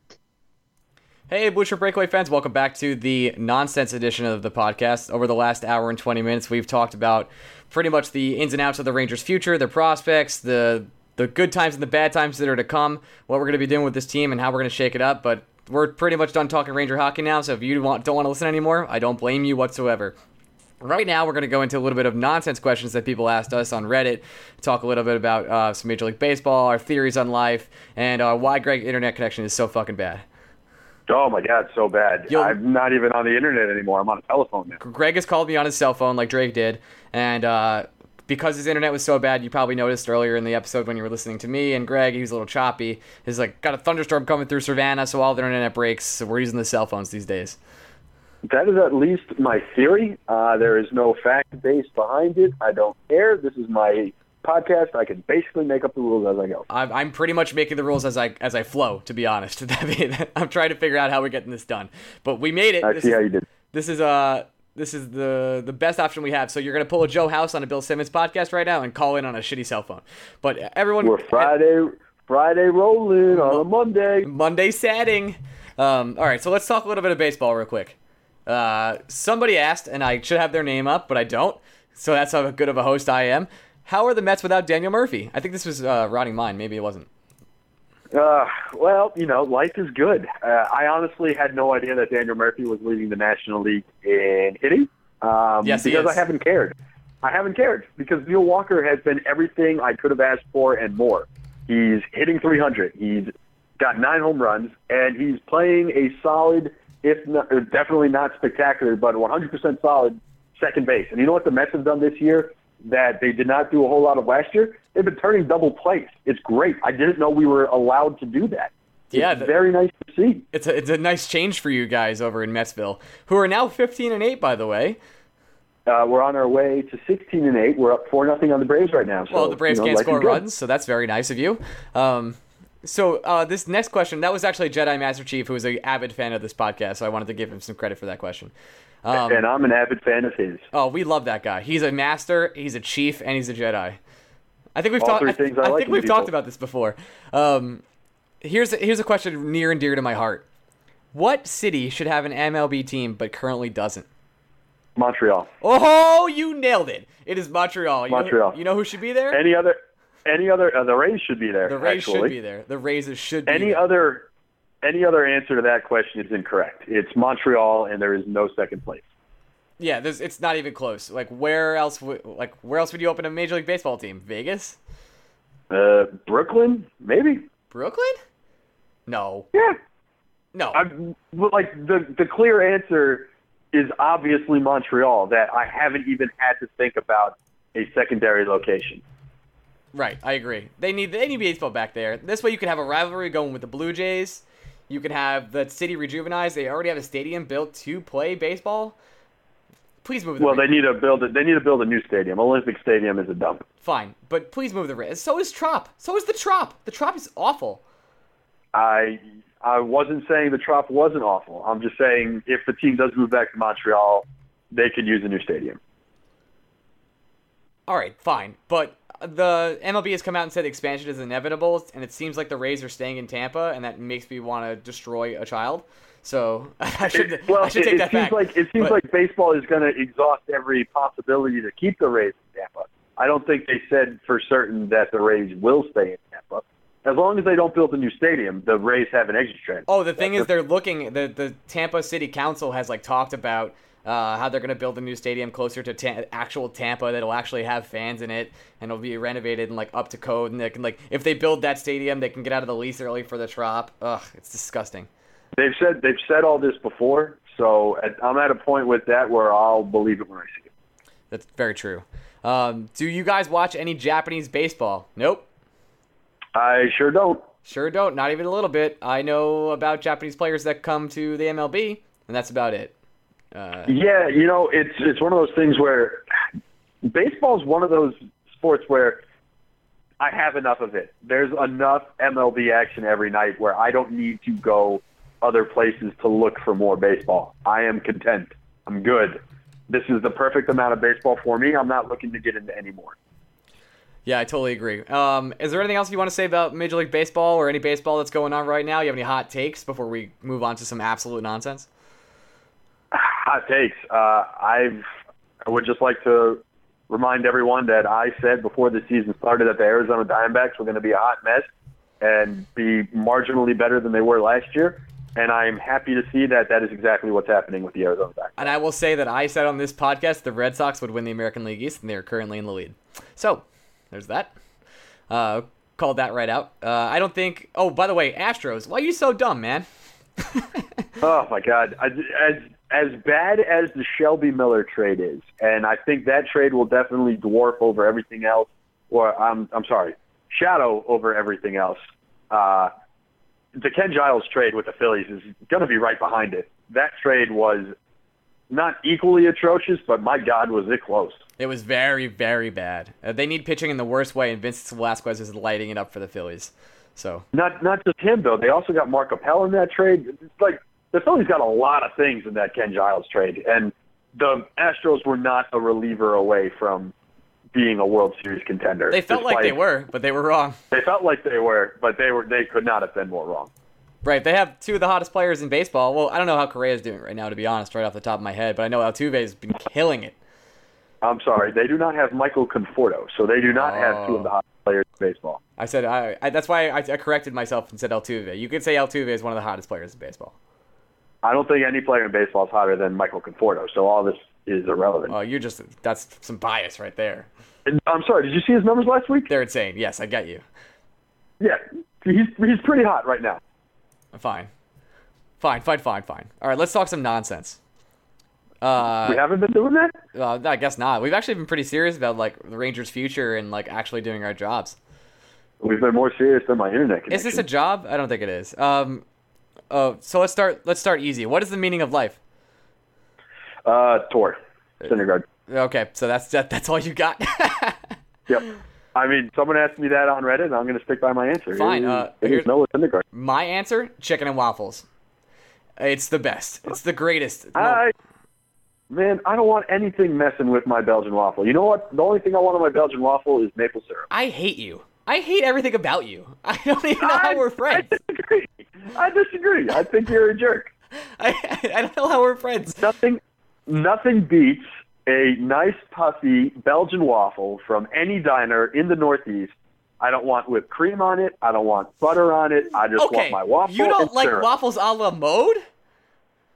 Hey, Shirt Breakaway fans, welcome back to the nonsense edition of the podcast. Over the last hour and 20 minutes, we've talked about pretty much the ins and outs of the Rangers' future, their prospects, the the good times and the bad times that are to come, what we're going to be doing with this team, and how we're going to shake it up. But we're pretty much done talking Ranger hockey now, so if you want, don't want to listen anymore, I don't blame you whatsoever. Right now, we're going to go into a little bit of nonsense questions that people asked us on Reddit, talk a little bit about uh, some Major League Baseball, our theories on life, and uh, why Greg's internet connection is so fucking bad. Oh my god, so bad. Yo- I'm not even on the internet anymore. I'm on a telephone now. Greg has called me on his cell phone like Drake did, and uh, because his internet was so bad, you probably noticed earlier in the episode when you were listening to me and Greg, he was a little choppy. He's like, got a thunderstorm coming through Savannah, so all their internet breaks. So we're using the cell phones these days. That is at least my theory. Uh, there is no fact base behind it. I don't care. This is my podcast. I can basically make up the rules as I go. I'm, I'm pretty much making the rules as I as I flow, to be honest. I'm trying to figure out how we're getting this done, but we made it. I This see is- how you did. This is uh this is the the best option we have. So you're gonna pull a Joe House on a Bill Simmons podcast right now and call in on a shitty cell phone. But everyone, We're Friday, Friday rolling on a Monday. Monday setting. Um, all right, so let's talk a little bit of baseball real quick. Uh, somebody asked, and I should have their name up, but I don't. So that's how good of a host I am. How are the Mets without Daniel Murphy? I think this was uh, rotting mine. Maybe it wasn't. Uh, well, you know, life is good. Uh, I honestly had no idea that Daniel Murphy was leading the National League in hitting. Um, Yes, he because. I haven't cared. I haven't cared because Neil Walker has been everything I could have asked for and more. He's hitting 300. He's got nine home runs, and he's playing a solid, if not, definitely not spectacular, but 100% solid second base. And you know what the Mets have done this year? That they did not do a whole lot of last year. They've been turning double plays. It's great. I didn't know we were allowed to do that. Yeah, the- very nice to see. It's a, it's a nice change for you guys over in Metsville, who are now 15 and 8, by the way. Uh, we're on our way to 16 and 8. We're up 4 nothing on the Braves right now. So, Well, the Braves you know, can't score runs, so that's very nice of you. Um, so uh, this next question, that was actually Jedi Master Chief, who is an avid fan of this podcast, so I wanted to give him some credit for that question. Um, and I'm an avid fan of his. oh, we love that guy. He's a master, he's a chief, and he's a Jedi. I think we've talked. I, things I I like think we've people. talked about this before. Um, here's a, here's a question near and dear to my heart. What city should have an MLB team but currently doesn't? Montreal. Oh, you nailed it! It is Montreal. You know- Montreal. you know who should be there? Any other? Any other? Uh, the Rays should be there. the Rays actually. should be there. The Rays should be Any there. other? Any other answer to that question is incorrect. It's Montreal, and there is no second place. Yeah, there's, it's not even close. Like where else? Would, like where else would you open a Major League Baseball team? Vegas, Uh, Brooklyn, maybe. Brooklyn? No, Yeah, no. I'm like the the clear answer is obviously Montreal. That I haven't even had to think about a secondary location. right, I agree. They need they need baseball back there. This way, you can have a rivalry going with the Blue Jays. You can have the city rejuvenized. They already have a stadium built to play baseball. Please move the Well, they need to build it. They need to build a new stadium. Olympic Stadium is a dump. Fine, but please move the Rays. So is Trop. So is the Trop. The Trop is awful. I I wasn't saying the Trop wasn't awful. I'm just saying if the team does move back to Montreal, they could use a new stadium. All right, fine, but the MLB has come out and said expansion is inevitable, and it seems like the Rays are staying in Tampa, and that makes me want to destroy a child. So I should It- well, I should it, take it that seems back. like it seems But- like baseball is going to exhaust every possibility to keep the Rays in Tampa. I don't think they said for certain that the Rays will stay in Tampa. As long as they don't build a new stadium, the Rays have an exit strategy. Oh, the thing is, they're looking. The the Tampa City Council has like talked about uh, how they're going to build a new stadium closer to ta- actual Tampa that'll actually have fans in it and it'll be renovated and like up to code. And they can like if they build that stadium, they can get out of the lease early for the Trop. Ugh, it's disgusting. They've said they've said all this before, so at, I'm at a point with that where I'll believe it when I see it. That's very true. Um, do you guys watch any Japanese baseball? Nope. I sure don't. Sure don't. Not even a little bit. I know about Japanese players that come to the MLB, and that's about it. Uh, Yeah, you know, it's it's one of those things where baseball is one of those sports where I have enough of it. There's enough MLB action every night where I don't need to go other places to look for more baseball. I am content. I'm good. This is the perfect amount of baseball for me. I'm not looking to get into any more. yeah, I totally agree. Um, is there anything else you want to say about Major League Baseball or any baseball that's going on right now? You have any hot takes before we move on to some absolute nonsense? Hot takes. Uh, I've I would just like to remind everyone that I said before the season started that the Arizona Diamondbacks were going to be a hot mess and be marginally better than they were last year. And I'm happy to see that that is exactly what's happening with the Arizona Diamondbacks. And I will say that I said on this podcast the Red Sox would win the American League East, and they are currently in the lead. So, there's that. Uh, called that right out. Uh, I don't think. Oh, by the way, Astros. Why are you so dumb, man? Oh my God! I, as as bad as the Shelby Miller trade is, and I think that trade will definitely dwarf over everything else. Or I'm I'm sorry, shadow over everything else. Uh, the Ken Giles trade with the Phillies is going to be right behind it. That trade was not equally atrocious, but my God, was it close. It was very, very bad. Uh, they need pitching in the worst way, and Vincent Velasquez is lighting it up for the Phillies. So, Not not just him though. They also got Mark Appel in that trade. It's like the Phillies got a lot of things in that Ken Giles trade, and the Astros were not a reliever away from being a World Series contender. they felt like they were, but they were wrong. They felt like they were, but they were. They could not have been more wrong. Right, they have two of the hottest players in baseball. Well, I don't know how Correa is doing right now, to be honest, right off the top of my head, but I know Altuve's been killing it. I'm sorry, they do not have Michael Conforto, so they do not have two of the Oh. hottest players in baseball. I said I, I that's why I, I corrected myself and said Altuve. You could say Altuve is one of the hottest players in baseball. I don't think any player in baseball is hotter than Michael Conforto, so all this is irrelevant. Oh, you're just that's some bias right there. And I'm sorry, did you see his numbers last week? They're insane. Yes, I get you. Yeah, he's he's pretty hot right now. Fine. Fine, fine, fine, fine. All right, let's talk some nonsense. Uh, we haven't been doing that. well, I guess not. We've actually been pretty serious about like the Rangers' future and like actually doing our jobs. We've been more serious than my internet connection. Is this a job? I don't think it is. Um, oh, so let's start. Let's start easy. What is the meaning of life? uh Thor? Syndergaard. Okay, so that's that, that's all you got. Yep. I mean, someone asked me that on Reddit, and I'm going to stick by my answer. Fine, It is- uh, it here's- is Noah Syndergaard. My answer: chicken and waffles. It's the best. It's the greatest. No, I, man, I don't want anything messing with my Belgian waffle. You know what? The only thing I want on my Belgian waffle is maple syrup. I hate you. I hate everything about you. I don't even know how we're friends. I disagree. I disagree. I think you're a jerk. I, I don't know how we're friends. Nothing, nothing beats a nice puffy Belgian waffle from any diner in the Northeast. I don't want whipped cream on it. I don't want butter on it. I just Okay, want my waffle. you don't like syrup. waffles a la mode?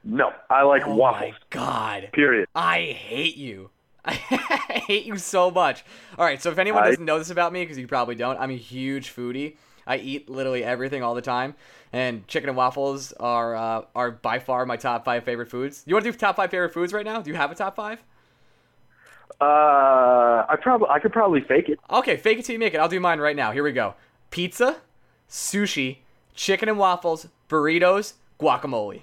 No, I like Oh waffles. my god. Period. I hate you. I hate you so much. All right, so if anyone doesn't know this about me, because you probably don't, I'm a huge foodie. I eat literally everything all the time, and chicken and waffles are uh, are by far my top five favorite foods. You want to do top five favorite foods right now? Do you have a top five? Uh, I probably I could probably fake it. Okay, fake it till you make it. I'll do mine right now. Here we go: pizza, sushi, chicken and waffles, burritos, guacamole.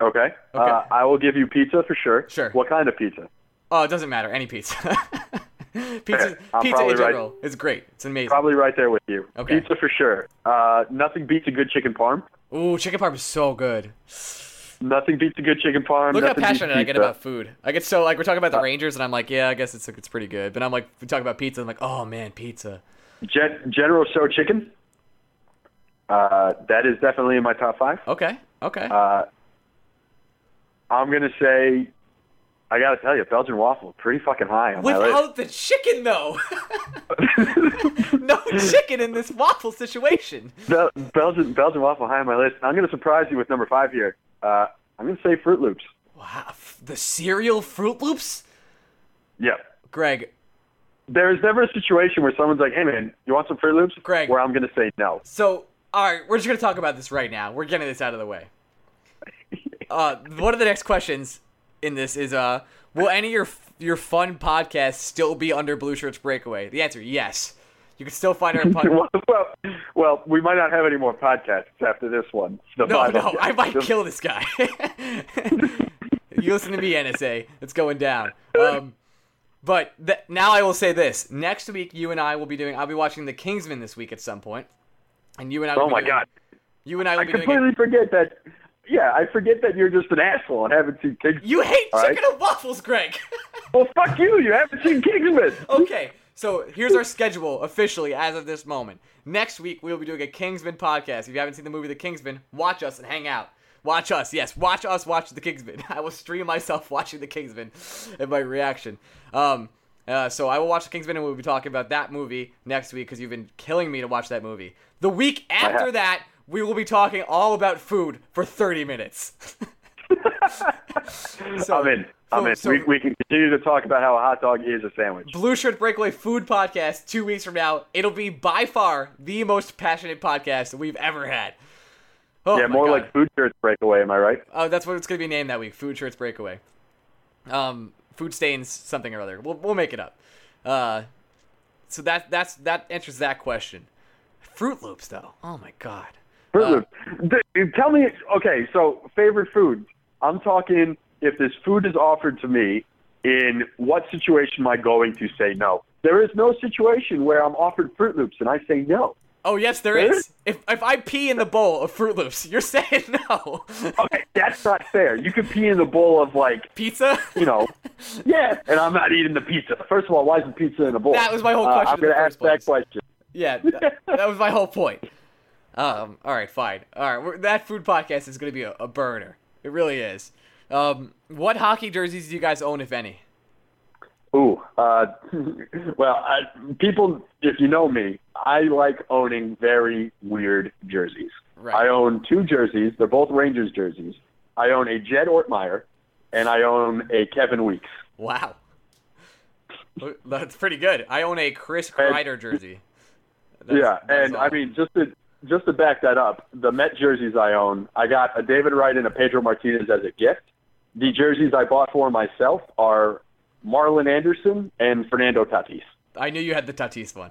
Okay. Okay. Uh, I will give you pizza for sure. Sure. What kind of pizza? Oh, it doesn't matter. Any pizza. pizza, I'm pizza in right. general is great. It's amazing. Probably right there with you. Okay. Pizza for sure. Uh, nothing beats a good chicken parm. Ooh, chicken parm is so good. Nothing beats a good chicken parm. Look how passionate I get about food. I get so like we're talking about the Uh, Rangers, and I'm like, yeah, I guess it's it's pretty good. But I'm like, we talk about pizza, I'm like, oh man, pizza. Gen- General Tso chicken. Uh, that is definitely in my top five. Okay, okay. Uh, I'm gonna say, I gotta tell you, Belgian waffle pretty fucking high on my list. Without the chicken though, no chicken in this waffle situation. Bel- Belgian Belgian waffle high on my list. I'm gonna surprise you with number five here. Uh, I'm gonna say Froot Loops. Wow, the cereal Froot Loops. Yeah. Greg, There is never a situation where someone's like, "Hey man, you want some Froot Loops?" Greg. Where I'm gonna say no. So, all right, we're just gonna talk about this right now. We're getting this out of the way. Uh, one of the next questions in this is, uh, will any of your your fun podcasts still be under Blue Shirts Breakaway? The answer, yes. You can still find our pod- well, well, we might not have any more podcasts after this one. The No, no, I might kill this guy. you listen to me, NSA. It's going down. Um, but th- now I will say this: next week, you and I will be doing. I'll be watching The Kingsman this week at some point, and you and I. Will Oh my doing- god! You and I will I be doing. Completely forget that. Yeah, I forget that you're just an asshole and haven't seen Kingsman. You hate All right. chicken and waffles, Greg. Well, fuck you. You haven't seen Kingsman. okay, so here's our schedule officially as of this moment. Next week we will be doing a Kingsman podcast. If you haven't seen the movie The Kingsman, watch us and hang out. Watch us, yes, watch us watch The Kingsman. I will stream myself watching The Kingsman and my reaction. Um, uh, so I will watch The Kingsman and we'll be talking about that movie next week because you've been killing me to watch that movie. The week after that, we will be talking all about food for 30 minutes. So- I'm in. I'm in. so- we, we can continue to talk about how a hot dog is a sandwich. Blue Shirt Breakaway Food Podcast two weeks from now. It'll be by far the most passionate podcast we've ever had. Oh yeah, more God. like food shirts breakaway. Am I right? Oh, that's what it's gonna be named that week. Food Shirts Breakaway. Um, food stains something or other. We'll we'll make it up. Uh, so that that's that answers that question. Froot Loops though. Oh my God. Fruit Uh, Loops. Th- Tell me. Okay, so favorite food. I'm talking. If this food is offered to me, in what situation am I going to say no? There is no situation where I'm offered Froot Loops and I say no. Oh yes, there Really? is. If if I pee in the bowl of Froot Loops, you're saying no. Okay, that's not fair. You could pee in the bowl of like, Pizza. you know, yeah, and I'm not eating the pizza. First of all, why is the pizza in a bowl? That was my whole Uh, question I'm gonna first ask that question. Yeah, that, that was my whole point. Um, all right, fine. All right, that food podcast is going to be a, a burner. It really is. Um, what hockey jerseys do you guys own, if any? Ooh, uh, well, I, people, if you know me, I like owning very weird jerseys. Right. I own two jerseys. They're both Rangers jerseys. I own a Jed Ortmeyer, and I own a Kevin Weeks. Wow. That's pretty good. I own a Chris And- Kreider jersey. That's- yeah, and all. I mean, just to just to back that up, the Met jerseys I own, I got a David Wright and a Pedro Martinez as a gift, the jerseys I bought for myself are Marlon Anderson and Fernando Tatis. I knew you had the Tatis one.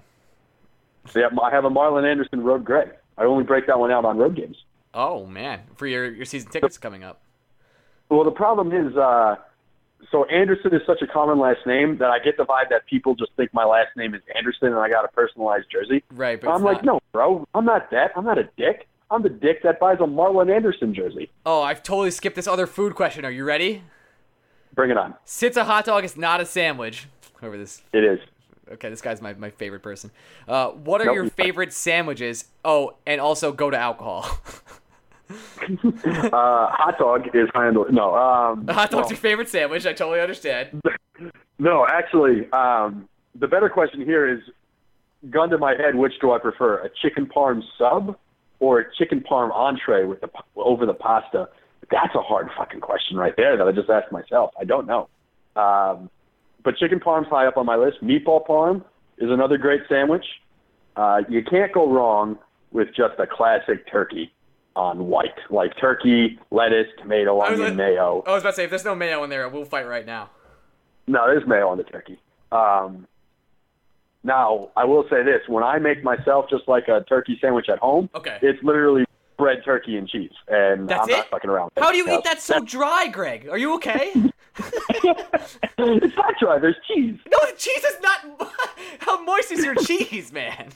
Yeah, I have a Marlon Anderson Road Gray. I only break that one out on road games. Oh man, for your your season tickets coming up. Well, the problem is, uh, so Anderson is such a common last name that I get the vibe that people just think my last name is Anderson and I got a personalized jersey. Right, but I'm like, not. no, bro, I'm not that. I'm not a dick. I'm the dick that buys a Marlon Anderson jersey. Oh, I've totally skipped this other food question. Are you ready? Bring it on. Since a hot dog is not a sandwich, over this. It is. Okay, this guy's my, my favorite person. Uh, what are Nope. your favorite sandwiches? Oh, and also go to alcohol. Uh, hot dog is the no. Um, The hot dog's no. your favorite sandwich. I totally understand. No, actually, um, the better question here is, gun to my head, which do I prefer, a chicken parm sub or a chicken parm entree with the over the pasta? That's a hard fucking question right there that I just asked myself. I don't know. Um, but chicken parm's high up on my list. Meatball parm is another great sandwich. Uh, you can't go wrong with just a classic turkey on white, like turkey, lettuce, tomato, onion, like- mayo. I was about to say, if there's no mayo in there, we'll fight right now. No, there's mayo on the turkey. Um, now, I will say this: when I make myself just like a turkey sandwich at home, Okay. it's literally bread, turkey, and cheese, and That's I'm not it? fucking around. How do you eat that so dry, Greg? Are you okay? it's not dry. There's cheese. No, the cheese is not. How moist is your cheese, man?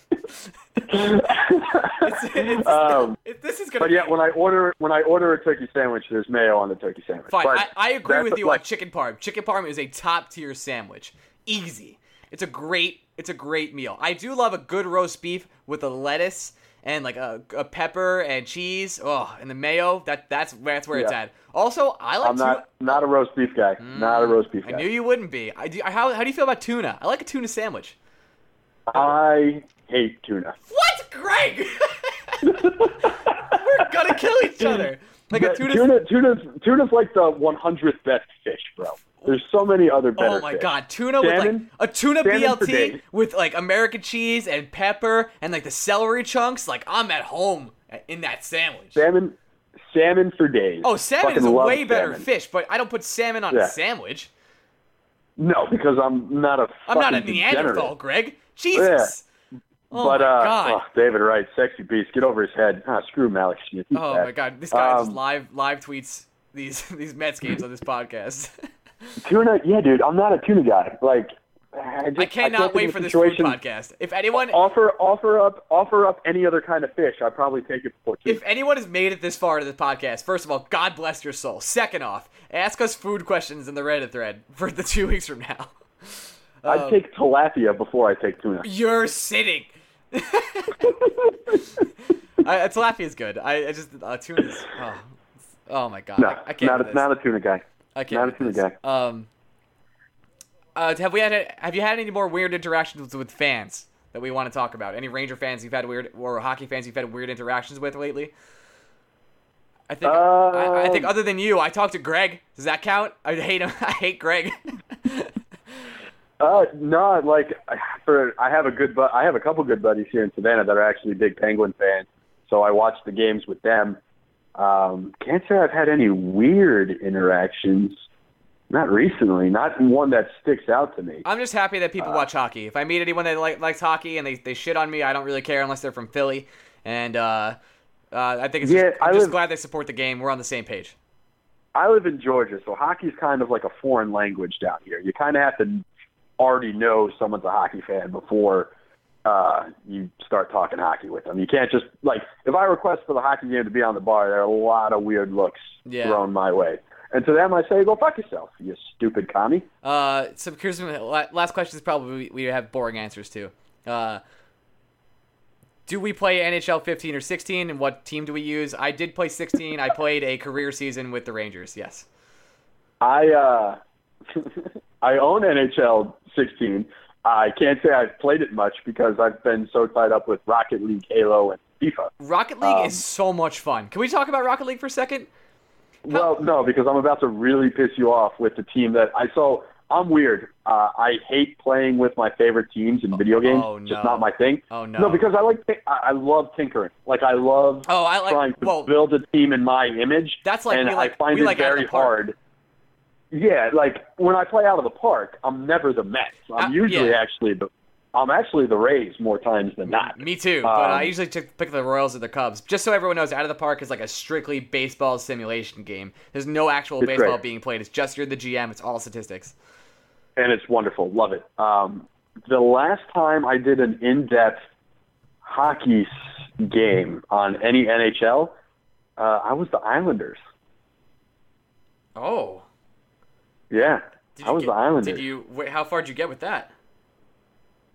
It's, it's, Um, it- this is gonna. But yeah, when I order when I order a turkey sandwich, there's mayo on the turkey sandwich. Fine, But I, I agree with you like, on chicken parm. Chicken parm is a top tier sandwich. Easy. It's a great. It's a great meal. I do love a good roast beef with a lettuce and like a, a pepper and cheese. Oh, and the mayo. That that's that's where it's at. Also, I like I'm tuna. not not a roast beef guy. Not a roast beef I guy. knew you wouldn't be. I do, how how do you feel about tuna? I like a tuna sandwich. I hate tuna. What, Greg? We're gonna kill each other. Like a tuna. tuna tuna's tuna's like the 100th best fish, bro. There's so many other better Oh my fish. god, tuna with like Salmon? a tuna BLT with like American cheese and pepper and like the celery chunks. Like I'm at home in that sandwich. Salmon, salmon for days. Oh, salmon is a way better salmon. fish, but I don't put salmon on Yeah. a sandwich. No, because I'm not a. I'm not a fucking Neanderthal. Greg. Jesus. Oh but uh, god. oh, David Wright, sexy beast, get over his head. Ah, screw Mallex Smith. he's Oh bad. my god, this guy just Um, live live tweets these these Mets games on this podcast. Tuna, yeah, dude, I'm not a tuna guy. Like, I, just, I cannot can't wait for this food podcast. If anyone Offer, offer up, offer up any other kind of fish. I'd probably take it before tuna. if anyone has made it this far to the podcast, first of all, God bless your soul. Second off, ask us food questions in the Reddit thread for the two weeks from now. I'd um, take tilapia before I take tuna. You're sitting. I, tilapia is good. I, I just uh, tuna's. Oh, oh my god. No, I, I can't. not a, not a tuna guy. I can't. not a tuna this. Um. Uh, have we had have you had any more weird interactions with fans that we want to talk about? Any Ranger fans you've had weird or hockey fans you've had weird interactions with lately? I think I, I think Um, other than you, I talked to Greg. Does that count? I hate him. I hate Greg. Uh, no, like for I have a good, bu- I have a couple good buddies here in Savannah that are actually big Penguin fans. So I watch the games with them. Um, can't say I've had any weird interactions. Not recently. Not one that sticks out to me. I'm just happy that Uh, people watch hockey. If I meet anyone that like, likes hockey and they, they shit on me, I don't really care unless they're from Philly. And uh, uh, I think it's Yeah, just, I'm I just live- glad they support the game. We're on the same page. I live in Georgia, so hockey's kind of like a foreign language down here. You kind of have to already know someone's a hockey fan before uh, you start talking hockey with them. You can't just like if I request for the hockey game to be on the bar, there are a lot of weird looks Yeah. thrown my way. And to them, I say, "Go fuck yourself, you stupid commie." Uh, so here's la- last question is probably we have boring answers to. Uh, do we play NHL 15 or 16, and what team do we use? I did play 16. I played a career season with the Rangers. Yes. I uh, I own NHL 16. I can't say I've played it much because I've been so tied up with Rocket League, Halo, and FIFA. Rocket League Um, is so much fun. Can we talk about Rocket League for a second? Well, no, because I'm about to really piss you off with the team that I so I'm weird. Uh, I hate playing with my favorite teams in video games. oh, Just no. not my thing. Oh, no. No, because I like I I love tinkering. Like I love Oh, I like- trying to well- build a team in my image. That's like and we like- I find we it like very hard. Yeah, like when I play out of the park, I'm never the Mets. I'm Uh, usually yeah. actually the I'm actually the Rays more times than not. Me too, but I Um, usually pick the Royals or the Cubs. Just so everyone knows, Out of the Park is like a strictly baseball simulation game. There's no actual baseball great. being played. It's just you're the GM. It's all statistics. and it's wonderful. Love it. Um, the last time I did an in-depth hockey game on any NHL, uh, I was the Islanders. Oh, Yeah, did I was get, the Islanders. Did you? How far did you get with that?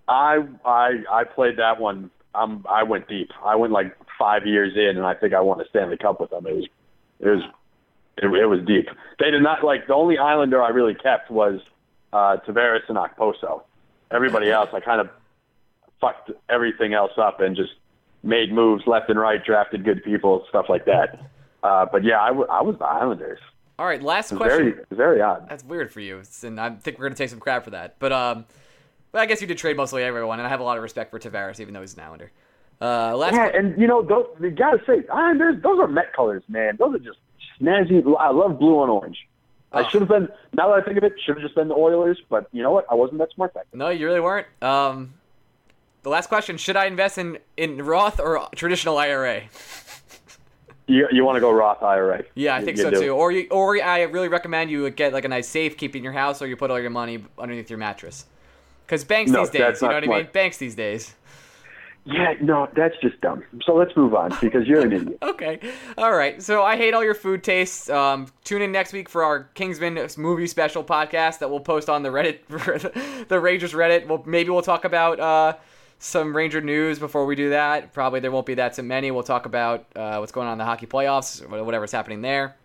I I I played that one. Um, I went deep. I went like five years in, and I think I won a Stanley Cup with them. It was it was it, it was deep. They did not like the only Islander I really kept was uh, Tavares and Okposo. Everybody else, I kind of fucked everything else up and just made moves left and right, drafted good people, stuff like that. Uh, but yeah, I, w- I was the Islanders. All right, last It was question. very very odd. That's weird for you, and I think we're gonna take some crap for that. But um, but I guess you did trade mostly everyone, and I have a lot of respect for Tavares, even though he's an Islander. Uh, last. Yeah, and you know, those, you gotta say, Islanders, those are Met colors, man. Those are just snazzy. I love blue and orange. I should have been. Now that I think of it, should have just been the Oilers. But you know what? I wasn't that smart back then. No, you really weren't. Um, the last question: Should I invest in in Roth or traditional IRA? You, you want to go Roth IRA? Yeah, I think you so do. too. Or you, or I really recommend you get like a nice safe, keep in your house, or you put all your money underneath your mattress. Because banks No, these days, you know what I mean? Banks these days. Yeah, no, that's just dumb. So let's move on because you're an idiot. Okay. All right. So I hate all your food tastes. Um, tune in next week for our Kingsman movie special podcast that we'll post on the Reddit, the Rangers Reddit. We'll, maybe we'll talk about uh, some Ranger news before we do that. Probably there won't be that so many. We'll talk about uh, what's going on in the hockey playoffs, whatever's happening there.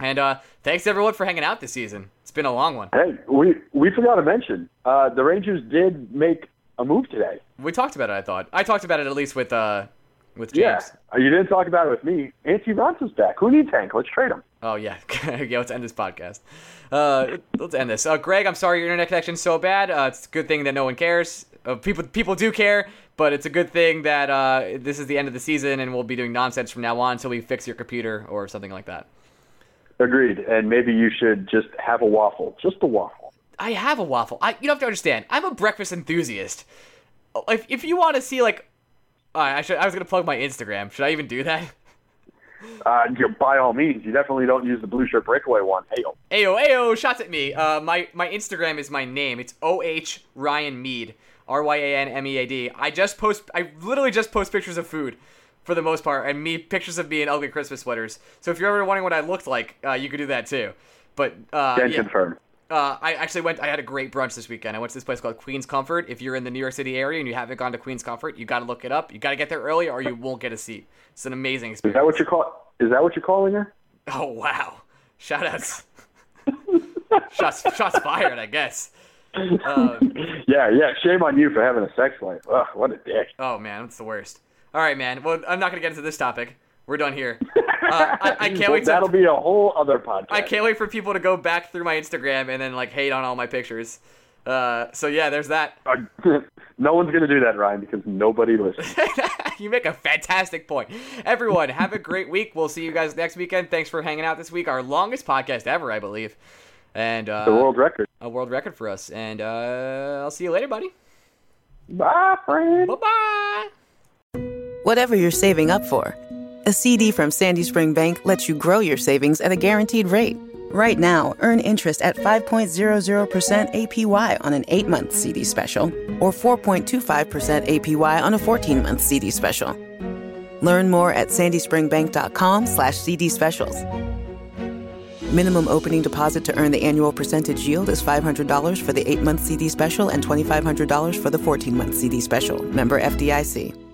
And uh, thanks everyone for hanging out this season. It's been a long one. Hey, we we forgot to mention uh, the Rangers did make a move today. We talked about it. I thought I talked about it at least with uh, with James. Yeah, Uh, you didn't talk about it with me. Antti Raanta's back. Who needs Hank? Let's trade him. Oh yeah, yeah. Let's end this podcast. Uh, let's end this. Uh, Greg, I'm sorry your internet connection's so bad. Uh, it's a good thing that no one cares. Uh, people people do care, but it's a good thing that uh, this is the end of the season and we'll be doing nonsense from now on until we fix your computer or something like that. Agreed. And maybe you should just have a waffle. Just a waffle. I have a waffle. I you don't have to understand. I'm a breakfast enthusiast. If if you want to see like, uh, I should I was gonna plug my Instagram. Should I even do that? Uh, by all means, you definitely don't use the blue shirt breakaway one. Hey, Ayo, ayo, shots at me. Uh, my my Instagram is my name. It's O H Ryan Mead, R Y A N M E A D. I just post. I literally just post pictures of food, for the most part, and me pictures of me in ugly Christmas sweaters. So if you're ever wondering what I looked like, uh, you could do that too. But uh, can yeah. confirm. Uh, I actually went. I had a great brunch this weekend. I went to this place called Queen's Comfort. If you're in the New York City area and you haven't gone to Queen's Comfort, you got to look it up. You got to get there early, or you won't get a seat. It's an amazing Is experience. that what you call? Is that what you're calling her? Oh wow! Shout outs. shots shots fired, I guess. Um, Yeah, yeah. Shame on you for having a sex life. Ugh, what a dick. oh man, that's the worst. All right, man. Well, I'm not gonna get into this topic. We're done here. Uh, I, I can't wait That'll be a whole other podcast. I can't wait for people to go back through my Instagram and then like hate on all my pictures. Uh, so yeah, there's that. Uh, no one's gonna do that, Ryan, because nobody listens. you make a fantastic point. Everyone, have a great week. We'll see you guys next weekend. Thanks for hanging out this week. Our longest podcast ever, I believe, and uh, the world record. a world record for us. And uh, I'll see you later, buddy. Bye, friend. Bye bye. Whatever you're saving up for, a CD from Sandy Spring Bank lets you grow your savings at a guaranteed rate. Right now, earn interest at 5.00% APY on an 8 month CD special or 4.25% APY on a 14 month CD special. Learn more at sandyspringbank.com slash CD specials. Minimum opening deposit to earn the annual percentage yield is $500 for the 8 month CD special and $2,500 for the 14 month CD special. Member FDIC.